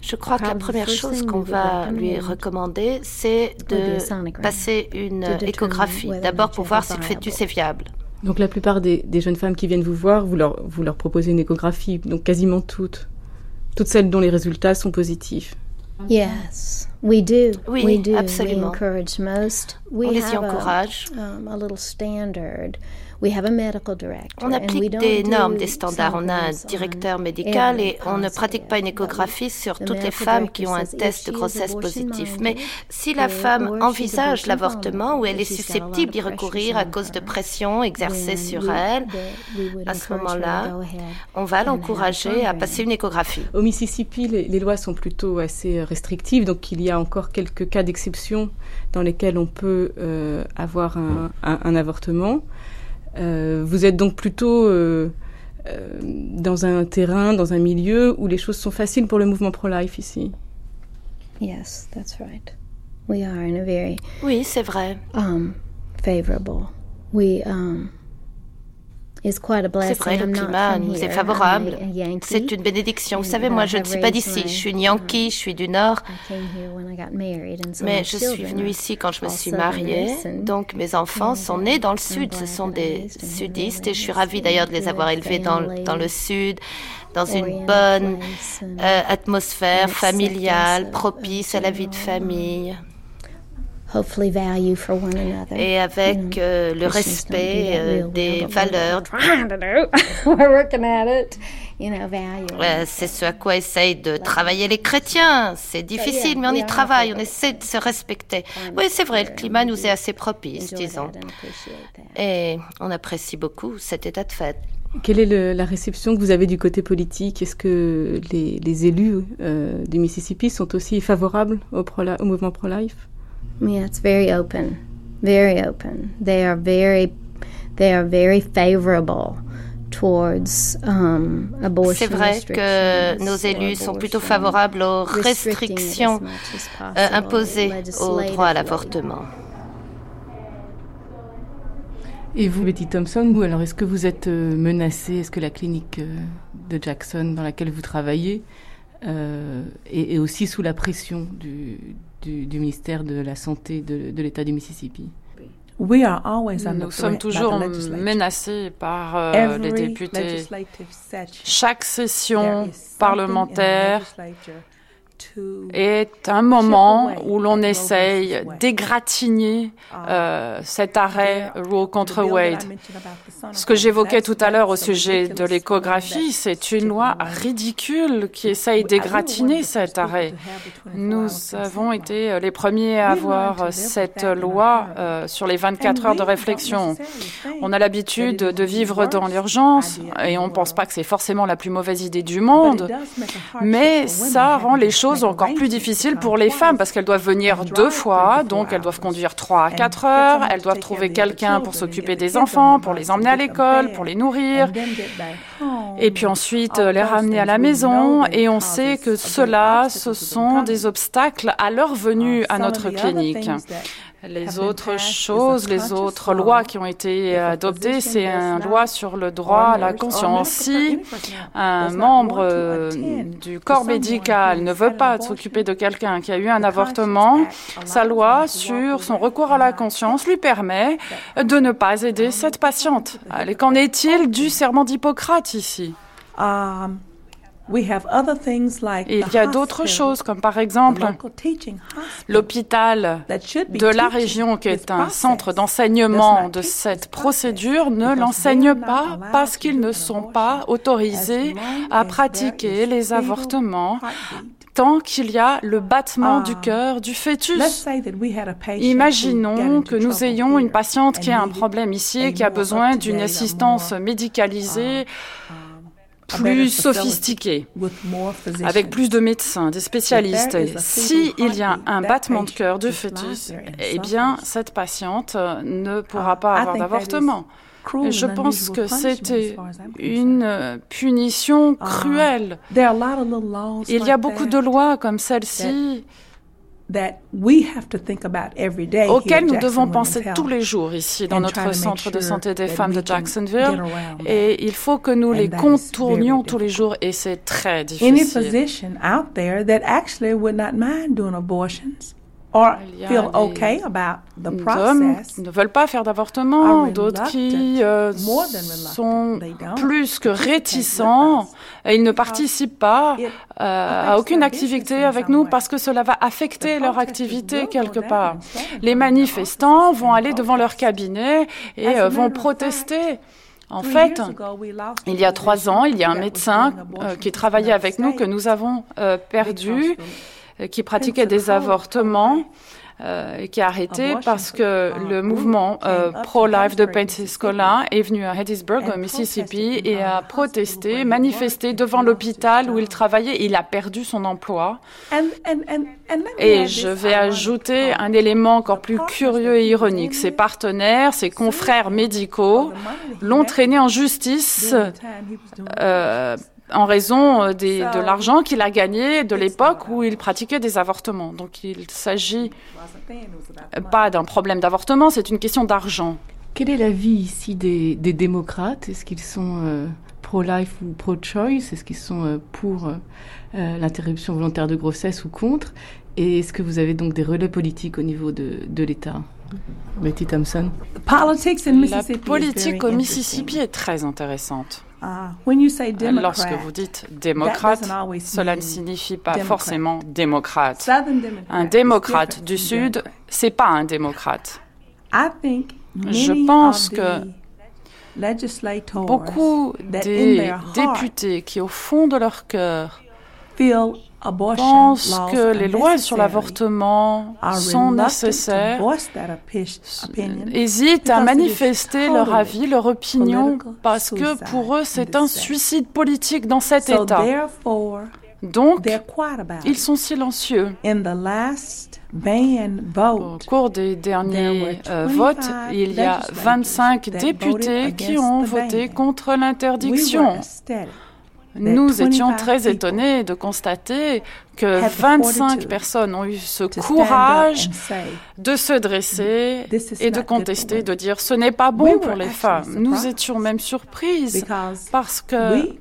je crois que la première chose qu'on va lui recommander, c'est de passer une échographie, d'abord pour voir si le fœtus est viable. Donc la plupart des, jeunes femmes qui viennent vous voir, vous leur, vous leur proposez une échographie, donc quasiment toutes. Toutes celles dont les résultats sont positifs. Yes, we do. Oui, absolument. On les y encourage. On applique des normes, des standards. On a un directeur médical et on ne pratique pas une échographie sur toutes les femmes qui ont un test de grossesse positif. Mais si la femme envisage l'avortement ou elle est susceptible d'y recourir à cause de pression exercée sur elle, à ce moment-là, on va l'encourager à passer une échographie. Au Mississippi, les, lois sont plutôt assez restrictives, donc il y a encore quelques cas d'exception dans lesquels on peut euh, avoir un avortement. Euh, vous êtes donc plutôt euh, euh, dans un terrain, dans un milieu où les choses sont faciles pour le mouvement pro-life ici. Yes, that's right. We are in a very oui, c'est vrai. Um, favorable. We um, c'est vrai, le climat nous est favorable. C'est une bénédiction. Vous savez, moi, je ne suis pas d'ici. Je suis une Yankee, je suis du Nord. Mais je suis venue ici quand je me suis mariée. Donc, mes enfants sont nés dans le Sud. Ce sont des sudistes et je suis ravie d'ailleurs de les avoir élevés dans, dans le Sud dans une bonne euh, atmosphère familiale, propice à la vie de famille et avec euh, le respect euh, des valeurs. c'est ce à quoi essayent de travailler les chrétiens. C'est difficile, mais on y travaille, on essaie de se respecter. Oui, c'est vrai, le climat nous est assez propice, disons. Et on apprécie beaucoup cet état de fait. Quelle est la réception que vous avez du côté politique? Est-ce que les, élus euh, du Mississippi sont aussi favorables au, au mouvement pro-life? Yeah, it's very open, very open. They are very, they are very favorable. Um, C'est vrai que nos élus sont plutôt favorables aux restrictions euh, imposées au droit à l'avortement. Et vous, Betty Thompson, vous, alors est-ce que vous êtes euh, menacée? Est-ce que la clinique euh, de Jackson dans laquelle vous travaillez est, aussi sous la pression du, du, ministère de la Santé de, l'État du Mississippi. Nous sommes toujours menacés par euh, les députés. Chaque session parlementaire est un moment où l'on essaye d'égratigner euh, cet arrêt Roe contre Wade. Ce que j'évoquais tout à l'heure au sujet de l'échographie, c'est une loi ridicule qui essaye d'égratigner cet arrêt. Nous avons été les premiers à avoir cette loi euh, sur les 24 heures de réflexion. On a l'habitude de vivre dans l'urgence et on ne pense pas que c'est forcément la plus mauvaise idée du monde, mais ça rend les choses encore plus difficile pour les femmes parce qu'elles doivent venir deux fois, donc elles doivent conduire trois à quatre heures, elles doivent trouver quelqu'un pour s'occuper des enfants, pour les emmener à l'école, pour les nourrir, et puis ensuite les ramener à la maison. Et on sait que cela, ce sont des obstacles à leur venue à notre clinique. Les autres choses, les autres lois qui ont été adoptées, c'est une loi sur le droit à la conscience. Si un membre euh, du corps médical ne veut pas s'occuper de quelqu'un qui a eu un avortement, sa loi sur son recours à la conscience lui permet de ne pas aider cette patiente. Qu'en est-il du serment d'Hippocrate ici? Um, il y a d'autres choses, comme par exemple l'hôpital de la région, qui est un centre d'enseignement de cette procédure, ne l'enseigne pas parce qu'ils ne sont pas autorisés à pratiquer les avortements tant qu'il y a le battement du cœur du fœtus. Imaginons que nous ayons une patiente qui a un problème ici et qui a besoin d'une assistance médicalisée plus sophistiqué, avec plus de médecins, des spécialistes. S'il y a un battement de cœur de fœtus, eh bien, cette patiente ne pourra ah, pas avoir d'avortement. Je pense que c'était une punition ah, cruelle. Il y a beaucoup de lois comme celle-ci auxquels nous devons penser tous les jours ici dans notre centre de santé des femmes de Jacksonville. et il faut que nous les contournions tous les jours et c'est très difficile. Hommes qui ne veulent pas faire d'avortement, d'autres qui euh, sont plus que réticents et ils ne participent pas euh, à aucune activité avec nous parce que cela va affecter leur activité quelque part. Les manifestants vont aller devant leur cabinet et euh, vont protester. En fait, il y a trois ans, il y a un médecin qui travaillait avec nous que nous avons perdu qui pratiquait des avortements. Euh, qui a arrêté parce que le mouvement euh, pro-life de Pensacola est venu à Hattiesburg, au Mississippi, et a protesté, manifesté devant l'hôpital où il travaillait. Il a perdu son emploi. Et je vais ajouter un élément encore plus curieux et ironique. Ses partenaires, ses confrères médicaux l'ont traîné en justice euh, en raison euh, de l'argent qu'il a gagné de l'époque où il pratiquait des avortements. Donc il ne s'agit pas d'un problème d'avortement, c'est une question d'argent. Quelle est la vie ici des, démocrates? Est-ce qu'ils sont euh, pro-life ou pro-choice? Est-ce qu'ils sont euh, pour l'interruption volontaire de grossesse ou contre? Et est-ce que vous avez donc des relais politiques au niveau de, de l'État? Betty Thompson. La politique au Mississippi est très intéressante. Lorsque vous dites démocrate, cela ne signifie pas forcément démocrate. Un démocrate du Sud, c'est pas un démocrate. Je pense que beaucoup des députés qui, au fond de leur cœur, pensent que les lois sur l'avortement sont nécessaires, hésitent à manifester leur avis, leur opinion, parce que pour eux, c'est un suicide politique dans cet État. Donc, ils sont silencieux. Au cours des derniers euh, votes, il y a 25 députés qui ont voté contre l'interdiction. Nous étions très étonnés de constater que 25 personnes ont eu ce courage de se dresser et de contester, de dire ce n'est pas bon pour les femmes. Nous étions même surprises parce que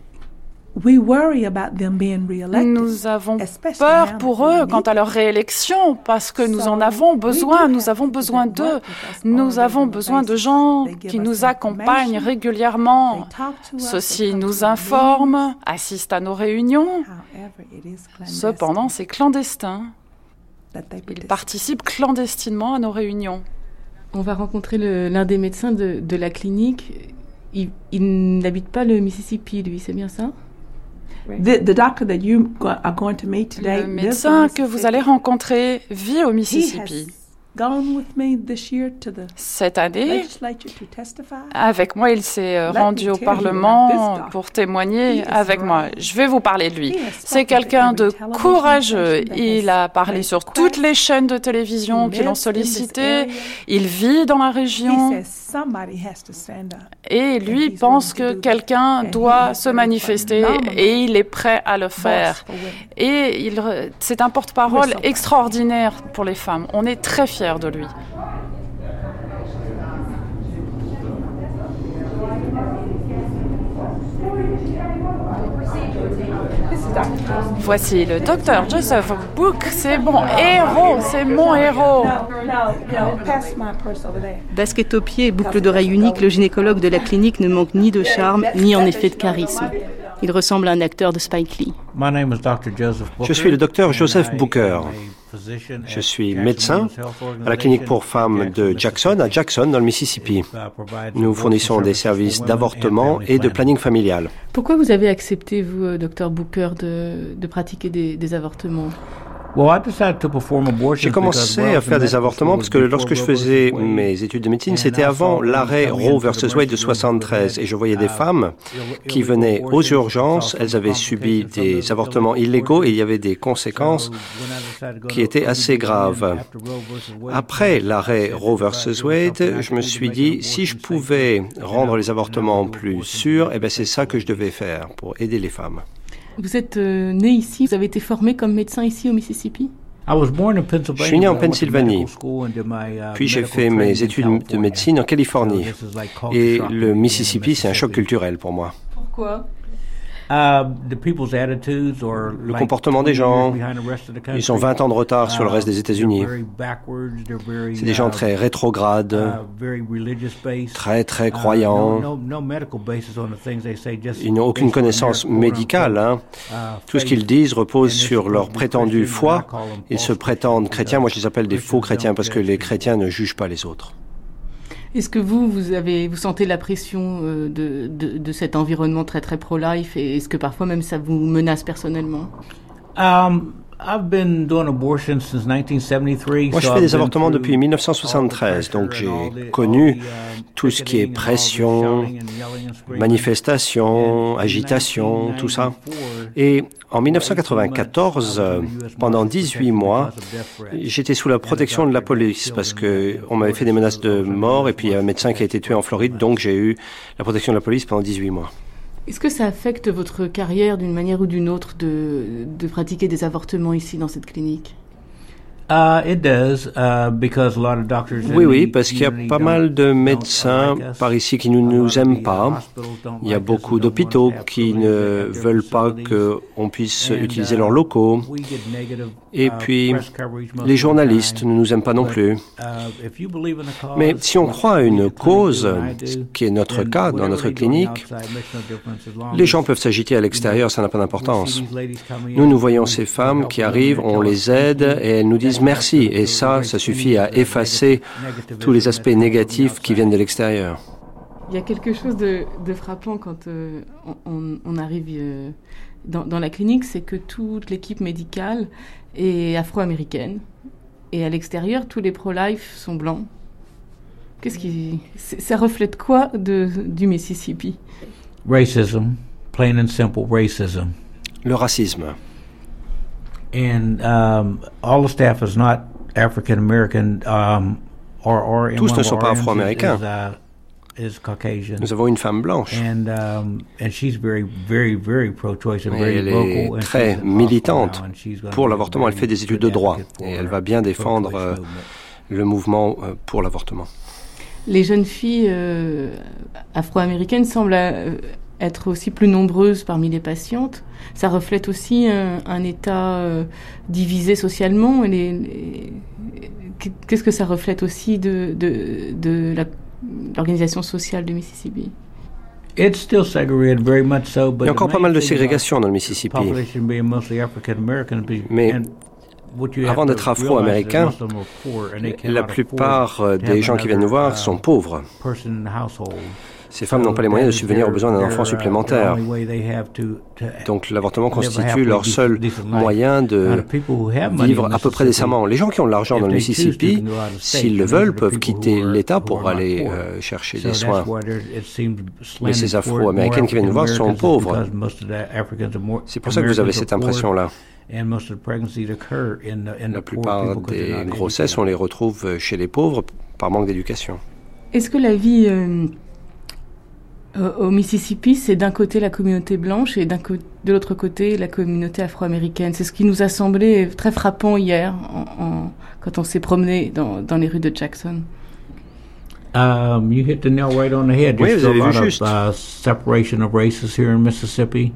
nous avons peur pour eux quant à leur réélection parce que nous en avons besoin, nous avons besoin d'eux, nous avons besoin de gens qui nous accompagnent régulièrement. Ceux-ci nous informent, assistent à nos réunions. Cependant, c'est clandestin. Ils participent clandestinement à nos réunions. On va rencontrer l'un des médecins de, de la clinique. Il, il n'habite pas le Mississippi, lui, c'est bien ça? Le médecin que vous allez rencontrer vit au Mississippi. Cette année, avec moi, il s'est euh, rendu au Parlement pour témoigner avec moi. Je vais vous parler de lui. C'est quelqu'un de courageux. Il a parlé sur toutes les chaînes de télévision qui l'ont sollicité. Il vit dans la région. Et lui pense que quelqu'un doit se manifester et il est prêt à le faire. Et c'est un porte-parole extraordinaire pour les femmes. On est très fiers de lui. Voici le docteur Joseph Book, c'est mon héros, c'est mon héros. Basket au pied et boucle d'oreille unique, le gynécologue de la clinique ne manque ni de charme, ni en effet de charisme. Il ressemble à un acteur de Spike Lee. Je suis le docteur Joseph Booker. Je suis médecin à la clinique pour femmes de Jackson, à Jackson, dans le Mississippi. Nous fournissons des services d'avortement et de planning familial. Pourquoi vous avez accepté, vous, euh, docteur Booker, de, pratiquer des avortements? J'ai commencé à faire des avortements parce que lorsque je faisais mes études de médecine, c'était avant l'arrêt Roe versus Wade de 73 et je voyais des femmes qui venaient aux urgences, elles avaient subi des avortements illégaux et il y avait des conséquences qui étaient assez graves. Après l'arrêt Roe versus Wade, je me suis dit si je pouvais rendre les avortements plus sûrs, eh ben c'est ça que je devais faire pour aider les femmes. Vous êtes euh, né ici, vous avez été formé comme médecin ici au Mississippi? Je suis né en Pennsylvanie, puis j'ai fait mes études de médecine en Californie. Et le Mississippi, c'est un choc culturel pour moi. Pourquoi? Le comportement des gens. Ils ont 20 ans de retard sur le reste des États-Unis. C'est des gens très rétrogrades, très très croyants. Ils n'ont aucune connaissance médicale. Hein. Tout ce qu'ils disent repose sur leur prétendue foi. Ils se prétendent chrétiens. Moi, je les appelle des faux chrétiens parce que les chrétiens ne jugent pas les autres. Est-ce que vous, vous, avez, vous sentez la pression euh, de, de, de cet environnement très très pro-life? Et est-ce que parfois même ça vous menace personnellement? Um, moi, je fais des avortements depuis 1973, donc j'ai connu uh, tout ce qui est pression, manifestation, agitation, tout ça. Et en 1994, pendant 18 mois, j'étais sous la protection de la police parce que on m'avait fait des menaces de mort et puis il y a un médecin qui a été tué en Floride, donc j'ai eu la protection de la police pendant 18 mois. Est-ce que ça affecte votre carrière d'une manière ou d'une autre de, pratiquer des avortements ici dans cette clinique? Oui, oui, parce qu'il y a pas mal de médecins par ici qui ne nous aiment pas. Il y a beaucoup d'hôpitaux qui ne veulent pas qu'on puisse utiliser leurs locaux. Et puis, les journalistes ne nous aiment pas non plus. Mais si on croit à une cause, ce qui est notre cas dans notre clinique, les gens peuvent s'agiter à l'extérieur, ça n'a pas d'importance. Nous, nous voyons ces femmes qui arrivent, on les aide et elles nous disent merci. Et ça, ça suffit à effacer tous les aspects négatifs qui viennent de l'extérieur. Il y a quelque chose de, frappant quand euh, on, arrive euh, dans, dans, la clinique, c'est que toute l'équipe médicale est afro-américaine. Et à l'extérieur, tous les pro-life sont blancs. Qu'est-ce qui. Ça reflète quoi de, du Mississippi? Racism. Plain and simple racism. Le racisme. And um, all the staff is not African American um, or, or Tous ne sont pas afro-américains. Uh, nous avons une femme blanche. Um, et elle est très militante pour l'avortement. Elle fait des études de droit et elle va bien défendre euh, le mouvement euh, pour l'avortement. Les jeunes filles euh, afro-américaines semblent être aussi plus nombreuses parmi les patientes. Ça reflète aussi un, État divisé socialement. Qu'est-ce que ça reflète aussi de, de, de la l'organisation sociale du Mississippi? Il y a encore pas mal de ségrégation dans le Mississippi. Mais avant d'être afro-américain, la plupart euh, des gens qui viennent nous voir sont pauvres. Ces femmes n'ont pas les moyens de subvenir aux besoins d'un enfant supplémentaire. Donc l'avortement constitue leur seul moyen de vivre à peu près décemment. Les gens qui ont de l'argent dans le Mississippi, s'ils le veulent, peuvent quitter l'État pour aller euh, chercher des soins. Mais ces Afro-Américaines qui viennent nous voir sont pauvres. C'est pour ça que vous avez cette impression-là. La plupart des grossesses, on les retrouve chez les pauvres par manque d'éducation. Est-ce que la vie euh, euh, au Mississippi, c'est d'un côté la communauté blanche et de l'autre côté la communauté afro-américaine. C'est ce qui nous a semblé très frappant hier quand on s'est promené dans, les rues de Jackson. Um, you hit the nail right on the head. There's still a lot of uh, separation of races here in Mississippi.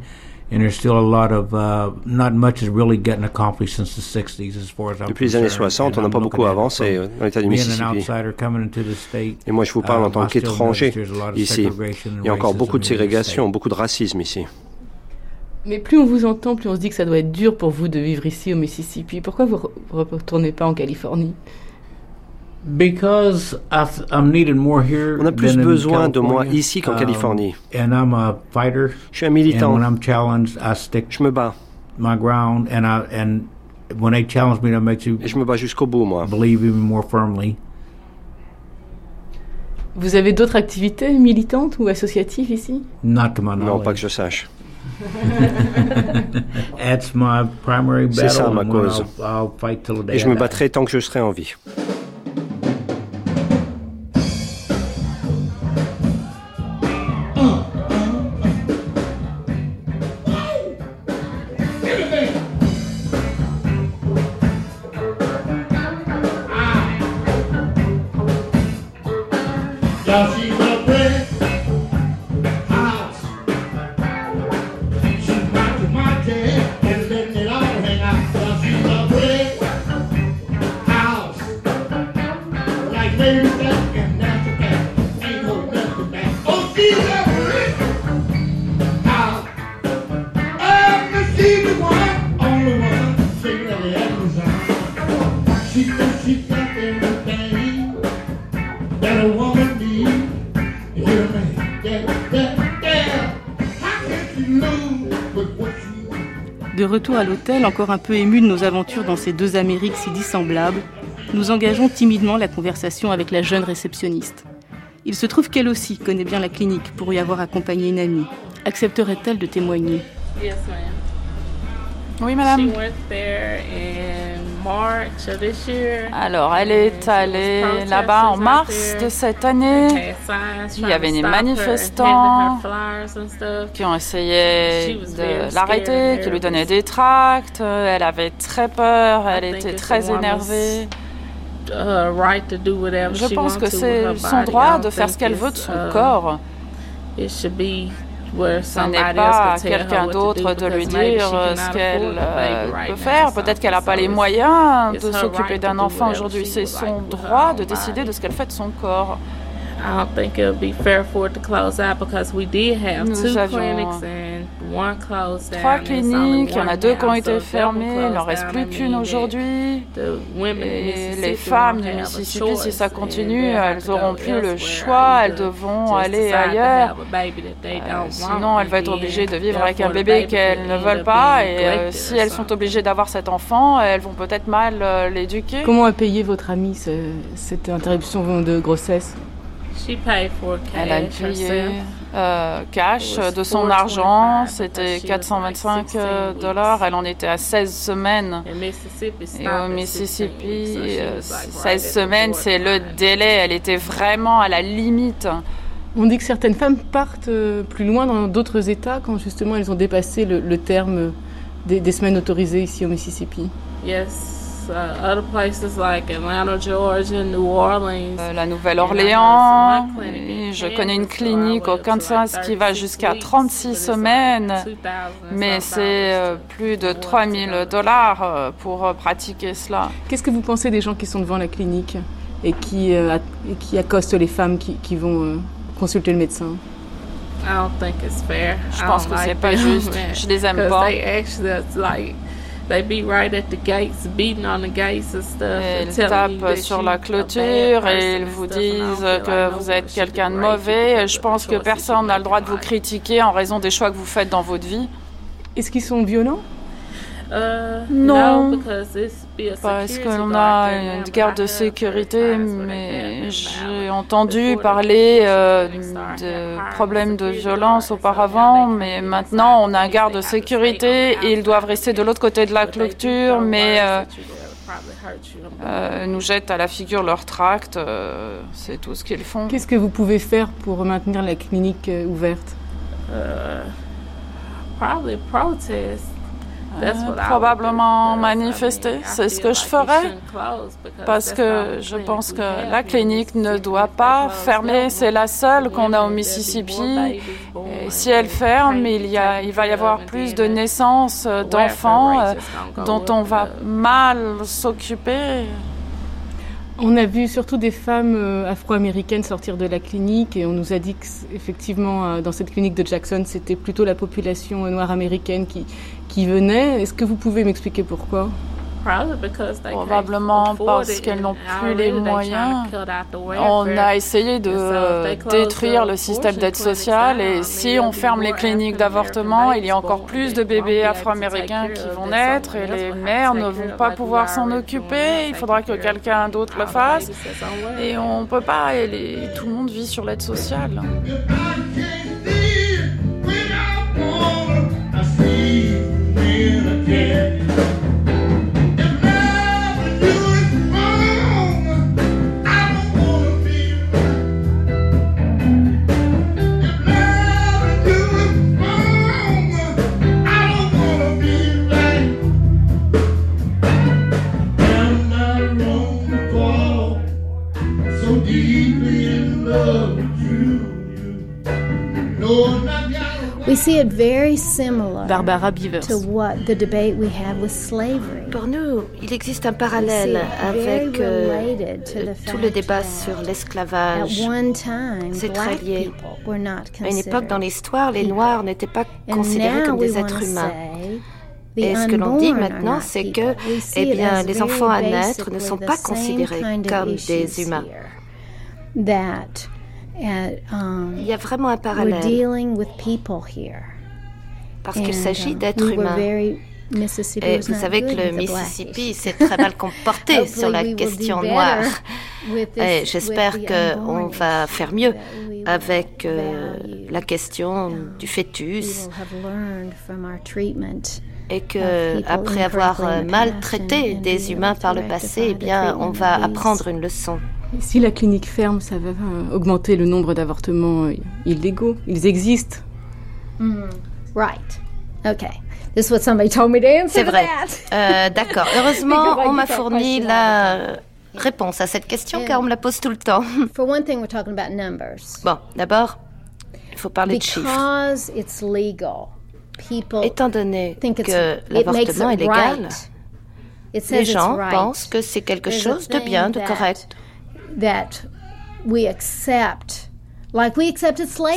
Depuis les années 60, on n'a pas beaucoup avancé euh, dans l'État du Mississippi. Et moi, je vous parle en tant uh, qu'étranger ici. Il y a encore beaucoup de ségrégation, beaucoup de racisme ici. Mais plus on vous entend, plus on se dit que ça doit être dur pour vous de vivre ici au Mississippi. Pourquoi vous ne retournez pas en Californie? On a plus besoin de moi ici qu'en um, Californie. Je suis un militant. Je me bats. Et je me bats jusqu'au bout, moi. Vous avez d'autres activités militantes ou associatives ici? Non, pas que je sache. C'est ça ma cause. Et je me battrai tant que je serai en vie. Retour à l'hôtel, encore un peu ému de nos aventures dans ces deux Amériques si dissemblables, nous engageons timidement la conversation avec la jeune réceptionniste. Il se trouve qu'elle aussi connaît bien la clinique pour y avoir accompagné une amie. Accepterait-elle de témoigner? Oui, madame. Alors, elle est allée là-bas en mars de cette année. Il y avait des manifestants qui ont essayé de l'arrêter, qui lui donnaient des tracts. Elle avait très peur, elle était très énervée. Je pense que c'est son droit de faire ce qu'elle veut de son corps. Ce n'est pas à quelqu'un d'autre de lui dire ce qu'elle euh, peut faire. Peut-être qu'elle n'a pas les moyens de s'occuper d'un enfant aujourd'hui. C'est son droit de décider de ce qu'elle fait de son corps. Nous avions trois cliniques, il y en a deux qui ont été fermées, il n'en reste plus qu'une aujourd'hui. Et les femmes du Mississippi, si ça continue, elles n'auront plus le choix, elles devront aller ailleurs. Euh, sinon, elles vont être obligées de vivre avec un bébé qu'elles ne veulent pas. Et euh, si elles sont obligées d'avoir cet enfant, elles vont peut-être mal euh, l'éduquer. Comment a payé votre amie cette interruption de grossesse? Elle a payé euh, cash de son argent, c'était 425 euh, dollars. Elle en était à 16 semaines. Et au Mississippi, 16 euh, semaines, c'est le délai. Elle était vraiment à la limite. On dit que certaines femmes partent plus loin dans d'autres États quand justement elles ont dépassé le, terme des, des, semaines autorisées ici au Mississippi. Yes. Uh, euh, la Nouvelle-Orléans. Je connais une clinique au Kansas qui va jusqu'à 36 semaines, mais c'est euh, plus de 3000 dollars euh, pour pratiquer cela. Qu'est-ce que vous pensez des gens qui sont devant la clinique et qui, qui accostent les femmes qui, qui vont consulter le médecin? Je pense que c'est pas juste. Je les aime pas. Ils tapent sur la clôture et ils vous disent que vous êtes quelqu'un de mauvais. Je pense que personne n'a le droit de vous critiquer en raison des choix que vous faites dans votre vie. Est-ce qu'ils sont violents? Euh, non, parce qu'on a une garde de sécurité, mais j'ai entendu parler euh, de problèmes de violence auparavant, mais maintenant on a un garde de sécurité ils doivent rester de l'autre côté de la clôture, mais euh, nous jettent à la figure leur tract, c'est tout ce qu'ils font. Qu'est-ce que vous pouvez faire pour maintenir la clinique ouverte? Euh, probablement manifester. C'est ce que je ferais parce que je pense que la clinique ne doit pas fermer. C'est la seule qu'on a au Mississippi. Et si elle ferme, il, y a, il va y avoir plus de naissances d'enfants euh, dont on va mal s'occuper. On a vu surtout des femmes euh, afro-américaines sortir de la clinique et on nous a dit qu'effectivement, dans cette clinique de Jackson, c'était plutôt la population noire américaine qui, qui venaient. Est-ce que vous pouvez m'expliquer pourquoi? Probablement parce qu'elles n'ont plus les moyens. On a essayé de détruire le système d'aide sociale et si on ferme les cliniques d'avortement, il y a encore plus de bébés afro-américains qui vont naître et les mères ne vont pas pouvoir s'en occuper. Il faudra que quelqu'un d'autre le fasse et on ne peut pas. Et tout le monde vit sur l'aide sociale. Barbara Beavers. Pour nous, il existe un parallèle avec euh, tout le débat sur l'esclavage. C'est très lié. À une époque dans l'histoire, les Noirs n'étaient pas considérés comme des êtres humains. Et ce que l'on dit maintenant, c'est que eh bien, les enfants à naître ne sont pas considérés comme des humains. Um, Il y a vraiment un parallèle. Parce qu'il s'agit um, d'êtres humains. Et vous savez que le Mississippi s'est très mal comporté sur la question noire. Et j'espère qu'on va faire mieux avec euh, la question du fœtus et que après avoir euh, maltraité des humains par le passé, eh bien, on va apprendre une leçon. Si la clinique ferme, ça va euh, augmenter le nombre d'avortements illégaux. Ils existent. Mm. Right. Okay. This is what somebody told me to answer C'est vrai. Euh, D'accord. Heureusement, on m'a fourni la réponse à cette question car on me la pose tout le temps. For one thing, we're talking about numbers. Bon, d'abord, il faut parler de chiffres. Because it's legal. Étant donné que l'avortement est légal, les gens pensent que c'est quelque chose de bien, de correct.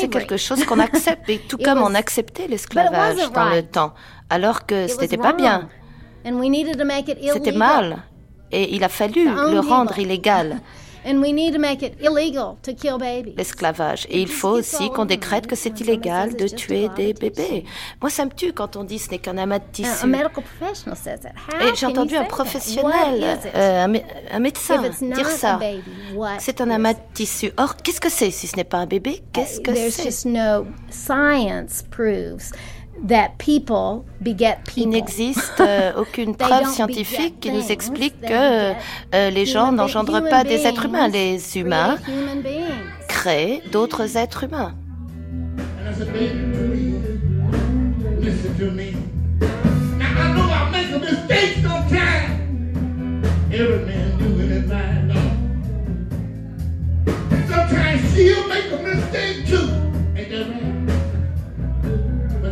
C'est quelque chose qu'on accepte, tout comme on acceptait l'esclavage dans le temps, alors que ce n'était pas bien. C'était mal, et il a fallu le rendre illégal. L'esclavage. Et il faut aussi qu'on décrète que c'est illégal de tuer des bébés. Moi, ça me tue quand on dit ce n'est qu'un amas de tissu. Et j'ai entendu un professionnel, euh, un, médecin, dire ça. C'est un amas de tissu. Or, qu'est-ce que c'est si ce n'est pas un bébé? Qu'est-ce que c'est? Il n'existe euh, aucune preuve scientifique qui nous explique que euh, les gens n'engendrent pas des êtres humains. Les humains créent d'autres êtres humains.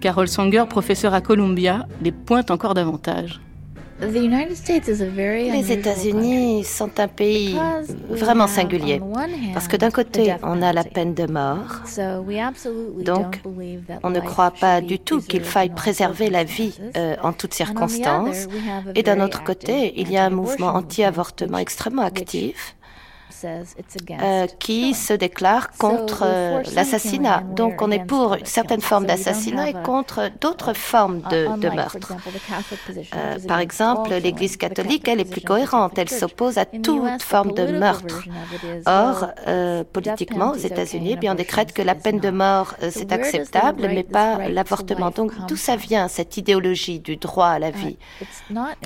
Carol Sanger, professeur à Columbia, les pointe encore davantage. Les États-Unis sont un pays vraiment singulier parce que d'un côté, on a la peine de mort, donc on ne croit pas du tout qu'il faille préserver la vie euh, en toutes circonstances, et d'un autre côté, il y a un mouvement anti-avortement extrêmement actif euh, qui se déclare contre euh, l'assassinat. Donc on est pour une certaine forme d'assassinat et contre d'autres formes de, de meurtre. Euh, par exemple, l'Église catholique, elle est plus cohérente. Elle s'oppose à toute forme de meurtre. Or, politiquement, aux États-Unis, eh bien on décrète que la peine de mort, c'est acceptable, mais pas l'avortement. Donc d'où ça vient, cette idéologie du droit à la vie?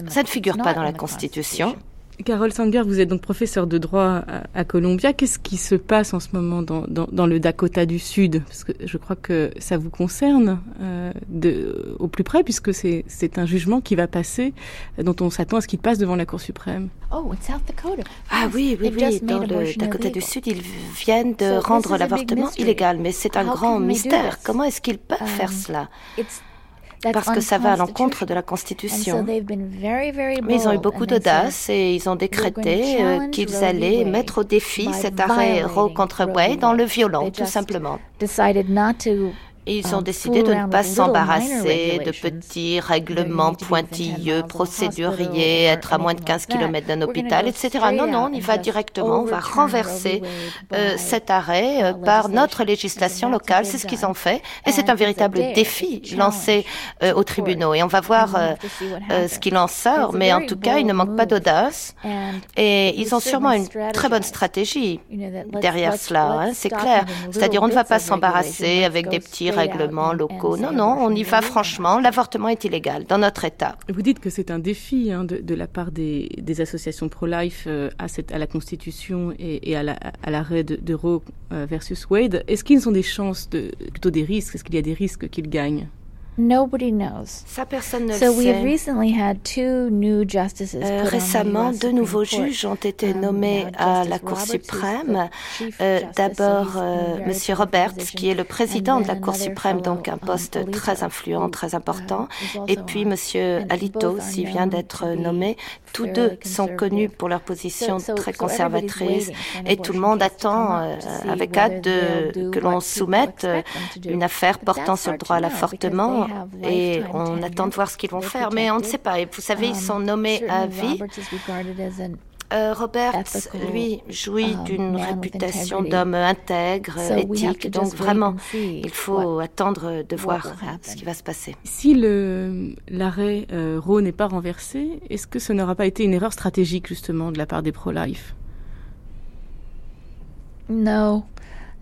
Ça ne figure pas dans la Constitution. Carole Sanger, vous êtes donc professeur de droit à, Columbia. Qu'est-ce qui se passe en ce moment dans, dans, le Dakota du Sud? Parce que je crois que ça vous concerne euh, de, au plus près, puisque c'est un jugement qui va passer, dont on s'attend à ce qu'il passe devant la Cour suprême. Oh, South Dakota. Ah oui, oui, oui. Dans le Dakota du Sud, ils viennent de rendre l'avortement illégal, mais c'est un grand mystère. Comment est-ce qu'ils peuvent faire um, cela? Parce que ça va à l'encontre de la Constitution. Mais ils ont eu beaucoup d'audace et ils ont décrété euh, qu'ils allaient mettre au défi cet arrêt Roe contre Wade dans le violent, tout simplement ils ont décidé de ne pas s'embarrasser de petits règlements pointilleux, procéduriers, être à moins de 15 km d'un hôpital, etc. Non, non, on y va directement, on va renverser euh, cet arrêt euh, par notre législation locale. C'est ce qu'ils ont fait. Et c'est un véritable défi lancé euh, aux tribunaux. Et on va voir ce qu'il en sort. Mais en tout cas, il ne manque pas d'audace. Et ils ont sûrement une très bonne stratégie derrière cela, hein, c'est clair. C'est-à-dire, on ne va pas s'embarrasser avec des petits règlements locaux. Non, non, on y va franchement. L'avortement est illégal dans notre État. Vous dites que c'est un défi hein, de, la part des, associations pro-life euh, à, à, la Constitution et, à l'arrêt de, de, Roe euh, versus Wade. Est-ce qu'ils ont des chances, de, plutôt des risques? Est-ce qu'il y a des risques qu'ils gagnent? Nobody knows. Ça, personne ne so le sait. recently had two new justices euh, récemment, deux nouveaux juges ont été um, nommés à la Cour suprême. Euh, D'abord, euh, Monsieur Roberts, qui est le président de la Cour suprême, donc un um, poste très influent, très uh, important. Et puis Monsieur Alito, qui vient d'être nommé. Tous deux sont connus pour leur position très conservatrice. Et tout le monde attend euh, avec hâte de, que l'on soumette une affaire portant sur le droit à l'avortement et on attend de voir ce qu'ils vont faire, mais on ne sait pas. Et vous savez, ils sont um, nommés à vie. Euh, Robert, lui, jouit um, d'une réputation d'homme intègre, éthique. Donc vraiment, il faut attendre de voir ce qui va se passer. Si l'arrêt euh, Roe n'est pas renversé, est-ce que ce n'aura pas été une erreur stratégique justement de la part des pro-life? Non.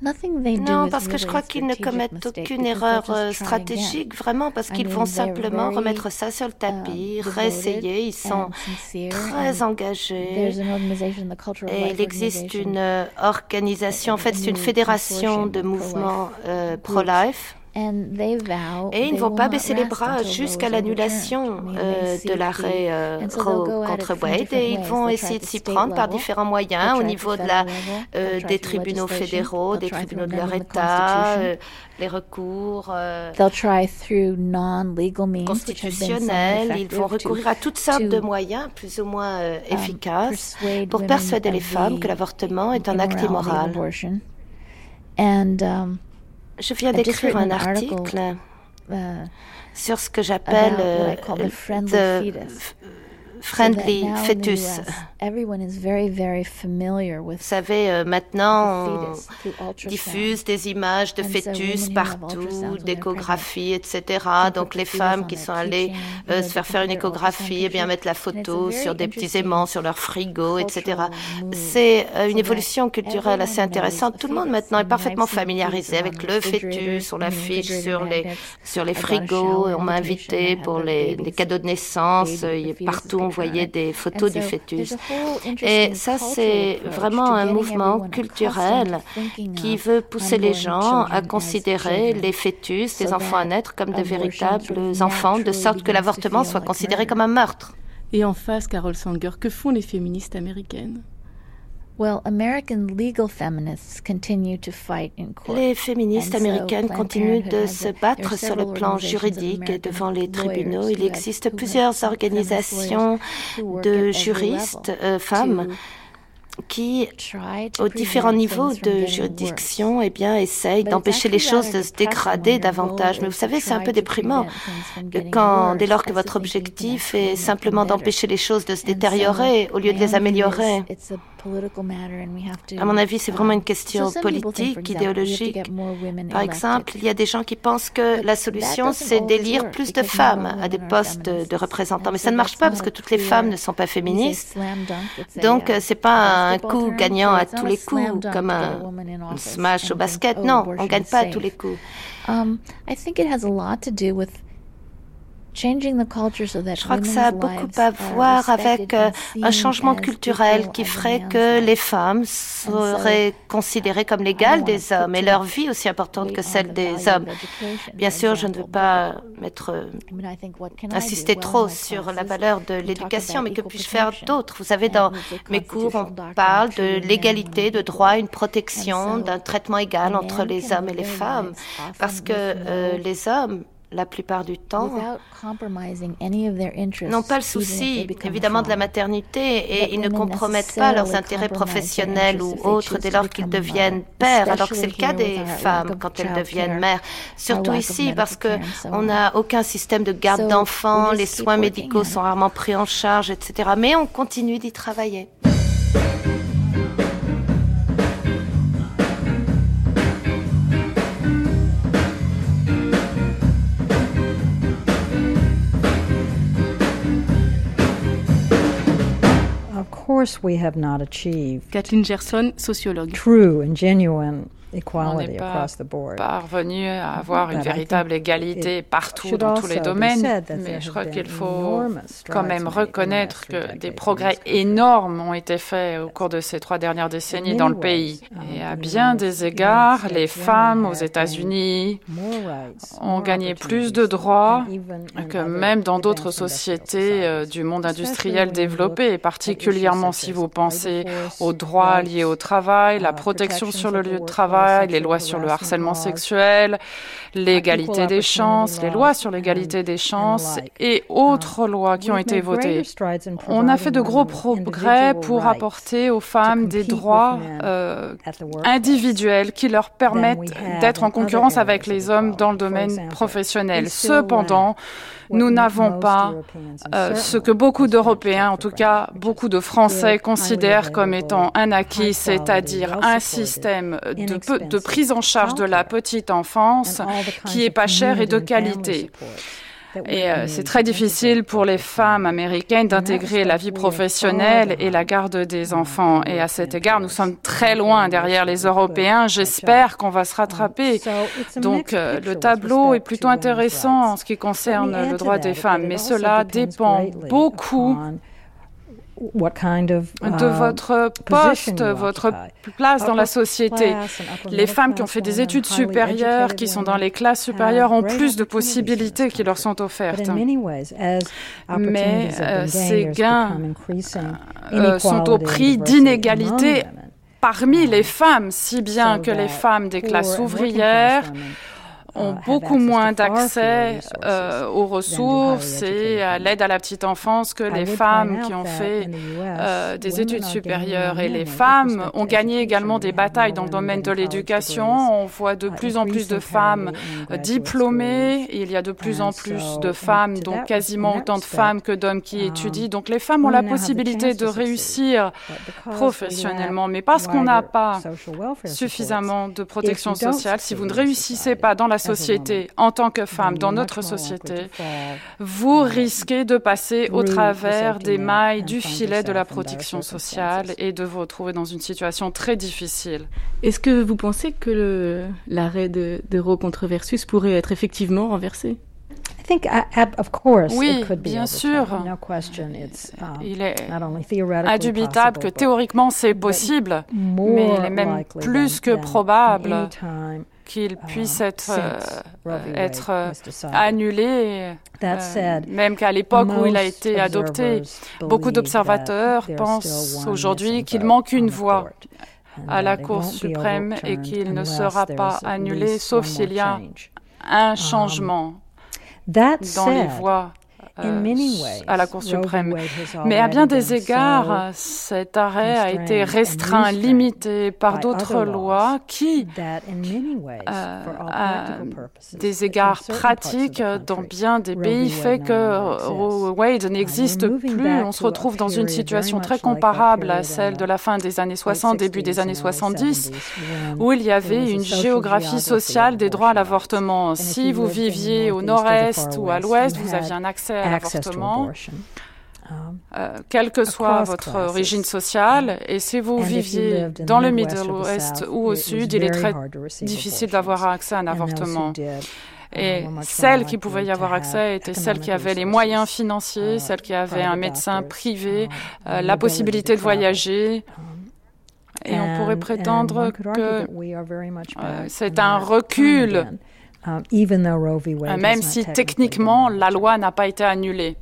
Non, parce que je crois qu'ils ne commettent aucune erreur euh, stratégique, vraiment, parce qu'ils vont simplement remettre ça sur le tapis, um, réessayer. Ils sont très engagés. Et il existe une euh, organisation, en fait, c'est une fédération de mouvements euh, pro-life et ils ne vont pas baisser les bras jusqu'à l'annulation euh, de l'arrêt euh, Roe contre Wade et ils vont essayer de s'y prendre par différents moyens au niveau de la, euh, des tribunaux fédéraux, des tribunaux de leur État, les recours constitutionnels. Ils vont recourir à toutes sortes de moyens plus ou moins um, efficaces pour persuader les femmes que l'avortement est un acte immoral. Je viens d'écrire un article uh, sur ce que j'appelle uh, friendly fetus. Vous savez, euh, maintenant, on diffuse des images de fœtus partout, d'échographies, etc. Donc, les femmes qui sont allées euh, se faire faire une échographie, eh bien, mettre la photo sur des petits aimants, sur leur frigo, etc. C'est euh, une évolution culturelle assez intéressante. Tout le monde maintenant est parfaitement familiarisé avec le fœtus. On l'affiche sur les, sur les frigos. On m'a invité pour les, les, cadeaux de naissance. Partout, on voyait des photos du fœtus. Et ça, c'est vraiment un mouvement culturel qui veut pousser les gens à considérer les fœtus, les enfants à naître, comme de véritables enfants, de sorte que l'avortement soit considéré comme un meurtre. Et en face, Carol Sanger, que font les féministes américaines? Les féministes américaines continuent de se battre sur le plan juridique et devant les tribunaux. Il existe plusieurs organisations de juristes euh, femmes qui, aux différents niveaux de juridiction, eh bien, essayent d'empêcher les choses de se dégrader davantage. Mais vous savez, c'est un peu déprimant quand, dès lors que votre objectif est simplement d'empêcher les choses de se détériorer au lieu de les améliorer. À mon avis, c'est vraiment une question politique, idéologique. Par exemple, il y a des gens qui pensent que la solution, c'est d'élire plus de femmes à des postes de représentants. Mais ça ne marche pas parce que toutes les femmes ne sont pas féministes. Donc, uh, c'est pas un coup gagnant à tous les coups, comme un smash au basket. Non, on gagne pas à tous les coups. Je crois que ça a beaucoup à voir avec euh, un changement culturel qui ferait que les femmes seraient considérées comme l'égale des hommes et leur vie aussi importante que celle des hommes. Bien sûr, je ne veux pas mettre, euh, insister trop sur la valeur de l'éducation, mais que puis-je faire d'autre? Vous savez, dans mes cours, on parle de l'égalité, de droit une protection, d'un traitement égal entre les hommes et les femmes, parce que euh, les hommes la plupart du temps, n'ont pas le souci, évidemment, de la maternité et ils ne compromettent pas leurs intérêts professionnels ou autres dès lors qu'ils deviennent pères, alors que c'est le cas des femmes quand elles deviennent mères. Surtout ici, parce qu'on n'a aucun système de garde d'enfants, les soins médicaux sont rarement pris en charge, etc. Mais on continue d'y travailler. Kathleen Gerson, sociologue. True and genuine on n'est pas parvenu à avoir une véritable égalité partout dans tous les domaines, mais je crois qu'il faut quand même reconnaître que des progrès énormes ont été faits au cours de ces trois dernières décennies dans le pays. Et à bien des égards, les femmes aux États-Unis ont gagné plus de droits que même dans d'autres sociétés euh, du monde industriel développé, et particulièrement si vous pensez aux droits liés au travail, la protection sur le lieu de travail, les lois sur le harcèlement sexuel, l'égalité des chances, les lois sur l'égalité des chances et autres lois qui ont été votées. On a fait de gros progrès pour apporter aux femmes des droits euh, individuels qui leur permettent d'être en concurrence avec les hommes dans le domaine professionnel. Cependant, nous n'avons pas euh, ce que beaucoup d'Européens, en tout cas beaucoup de Français, considèrent comme étant un acquis, c'est-à-dire un système de, de prise en charge de la petite enfance qui est pas cher et de qualité. Et euh, c'est très difficile pour les femmes américaines d'intégrer la vie professionnelle et la garde des enfants. Et à cet égard, nous sommes très loin derrière les Européens. J'espère qu'on va se rattraper. Donc euh, le tableau est plutôt intéressant en ce qui concerne le droit des femmes, mais cela dépend beaucoup de uh, votre poste, votre place dans la société. Les femmes qui ont fait des études supérieures, qui sont dans les classes supérieures, ont plus de possibilités qui leur sont offertes. Mais euh, ces gains euh, sont au prix d'inégalités parmi les femmes, si bien que les femmes des classes ouvrières ont beaucoup moins d'accès euh, aux ressources et à l'aide à la petite enfance que les femmes qui ont fait euh, des études supérieures. Et les femmes ont gagné également des batailles dans le domaine de l'éducation. On voit de plus en plus de femmes diplômées. Il y a de plus en plus de femmes, donc quasiment autant de femmes que d'hommes qui étudient. Donc les femmes ont la possibilité de réussir professionnellement. Mais parce qu'on n'a pas suffisamment de protection sociale, si vous ne réussissez pas dans la société, en tant que femme, dans notre société, vous risquez de passer au travers des mailles du filet de la protection sociale et de vous retrouver dans une situation très difficile. Est-ce que vous pensez que l'arrêt de, de Roe contre Versus pourrait être effectivement renversé? Oui, bien sûr. Il est indubitable que théoriquement c'est possible, mais il est même plus que probable qu'il uh, puisse être, euh, être euh, annulé, euh, même qu'à l'époque où il a été adopté. Beaucoup d'observateurs pensent aujourd'hui qu'il manque une voie à la Cour suprême et qu'il ne sera pas annulé sauf s'il y a un um, changement dans les voies à la Cour suprême. Mais à bien des égards, cet arrêt a été restreint, limité par d'autres lois qui, euh, à des égards pratiques, dans bien des pays, fait que Roe Wade n'existe plus. On se retrouve dans une situation très comparable à celle de la fin des années 60, début des années 70, où il y avait une géographie sociale des droits à l'avortement. Si vous viviez au nord-est ou à l'ouest, vous aviez un accès à l'avortement. Euh, quelle que soit votre origine sociale, et si vous viviez dans le Middle West ou au Sud, il est très difficile d'avoir accès à un avortement. Et celles qui pouvaient y avoir accès étaient celles qui avaient les moyens financiers, celles qui avaient un médecin privé, euh, la possibilité de voyager. Et on pourrait prétendre que euh, c'est un recul Um, même si techniquement la loi n'a pas été annulée.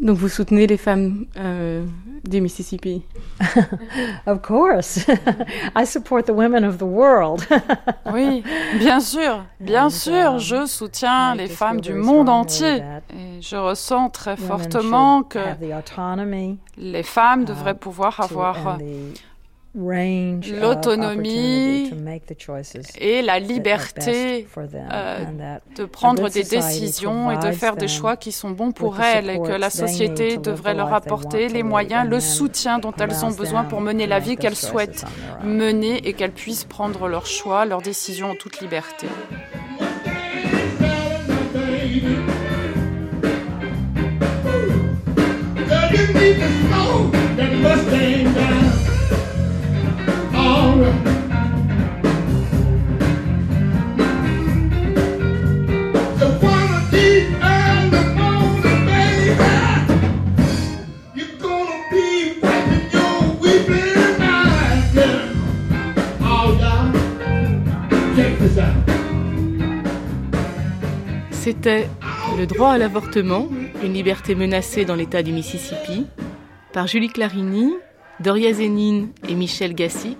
Donc vous soutenez les femmes euh, du Mississippi Of course. I support the women of the world. oui, bien sûr, bien sûr, um, je soutiens les femmes du monde entier. Et je ressens très fortement que les femmes devraient uh, pouvoir avoir l'autonomie et la liberté euh, de prendre des décisions et de faire des choix qui sont bons pour elles et que la société devrait leur apporter les moyens, le soutien dont elles ont besoin pour mener la vie qu'elles souhaitent mener et qu'elles puissent prendre leurs choix, leurs décisions en toute liberté. C'était Le droit à l'avortement, une liberté menacée dans l'État du Mississippi, par Julie Clarini, Doria Zénine et Michel Gassic,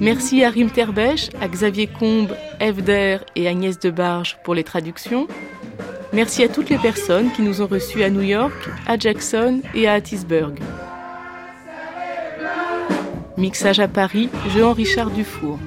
Merci à Rim Terbèche, à Xavier Combe, Evder et Agnès Debarge pour les traductions. Merci à toutes les personnes qui nous ont reçus à New York, à Jackson et à Hattiesburg. Mixage à Paris, Jean-Richard Dufour.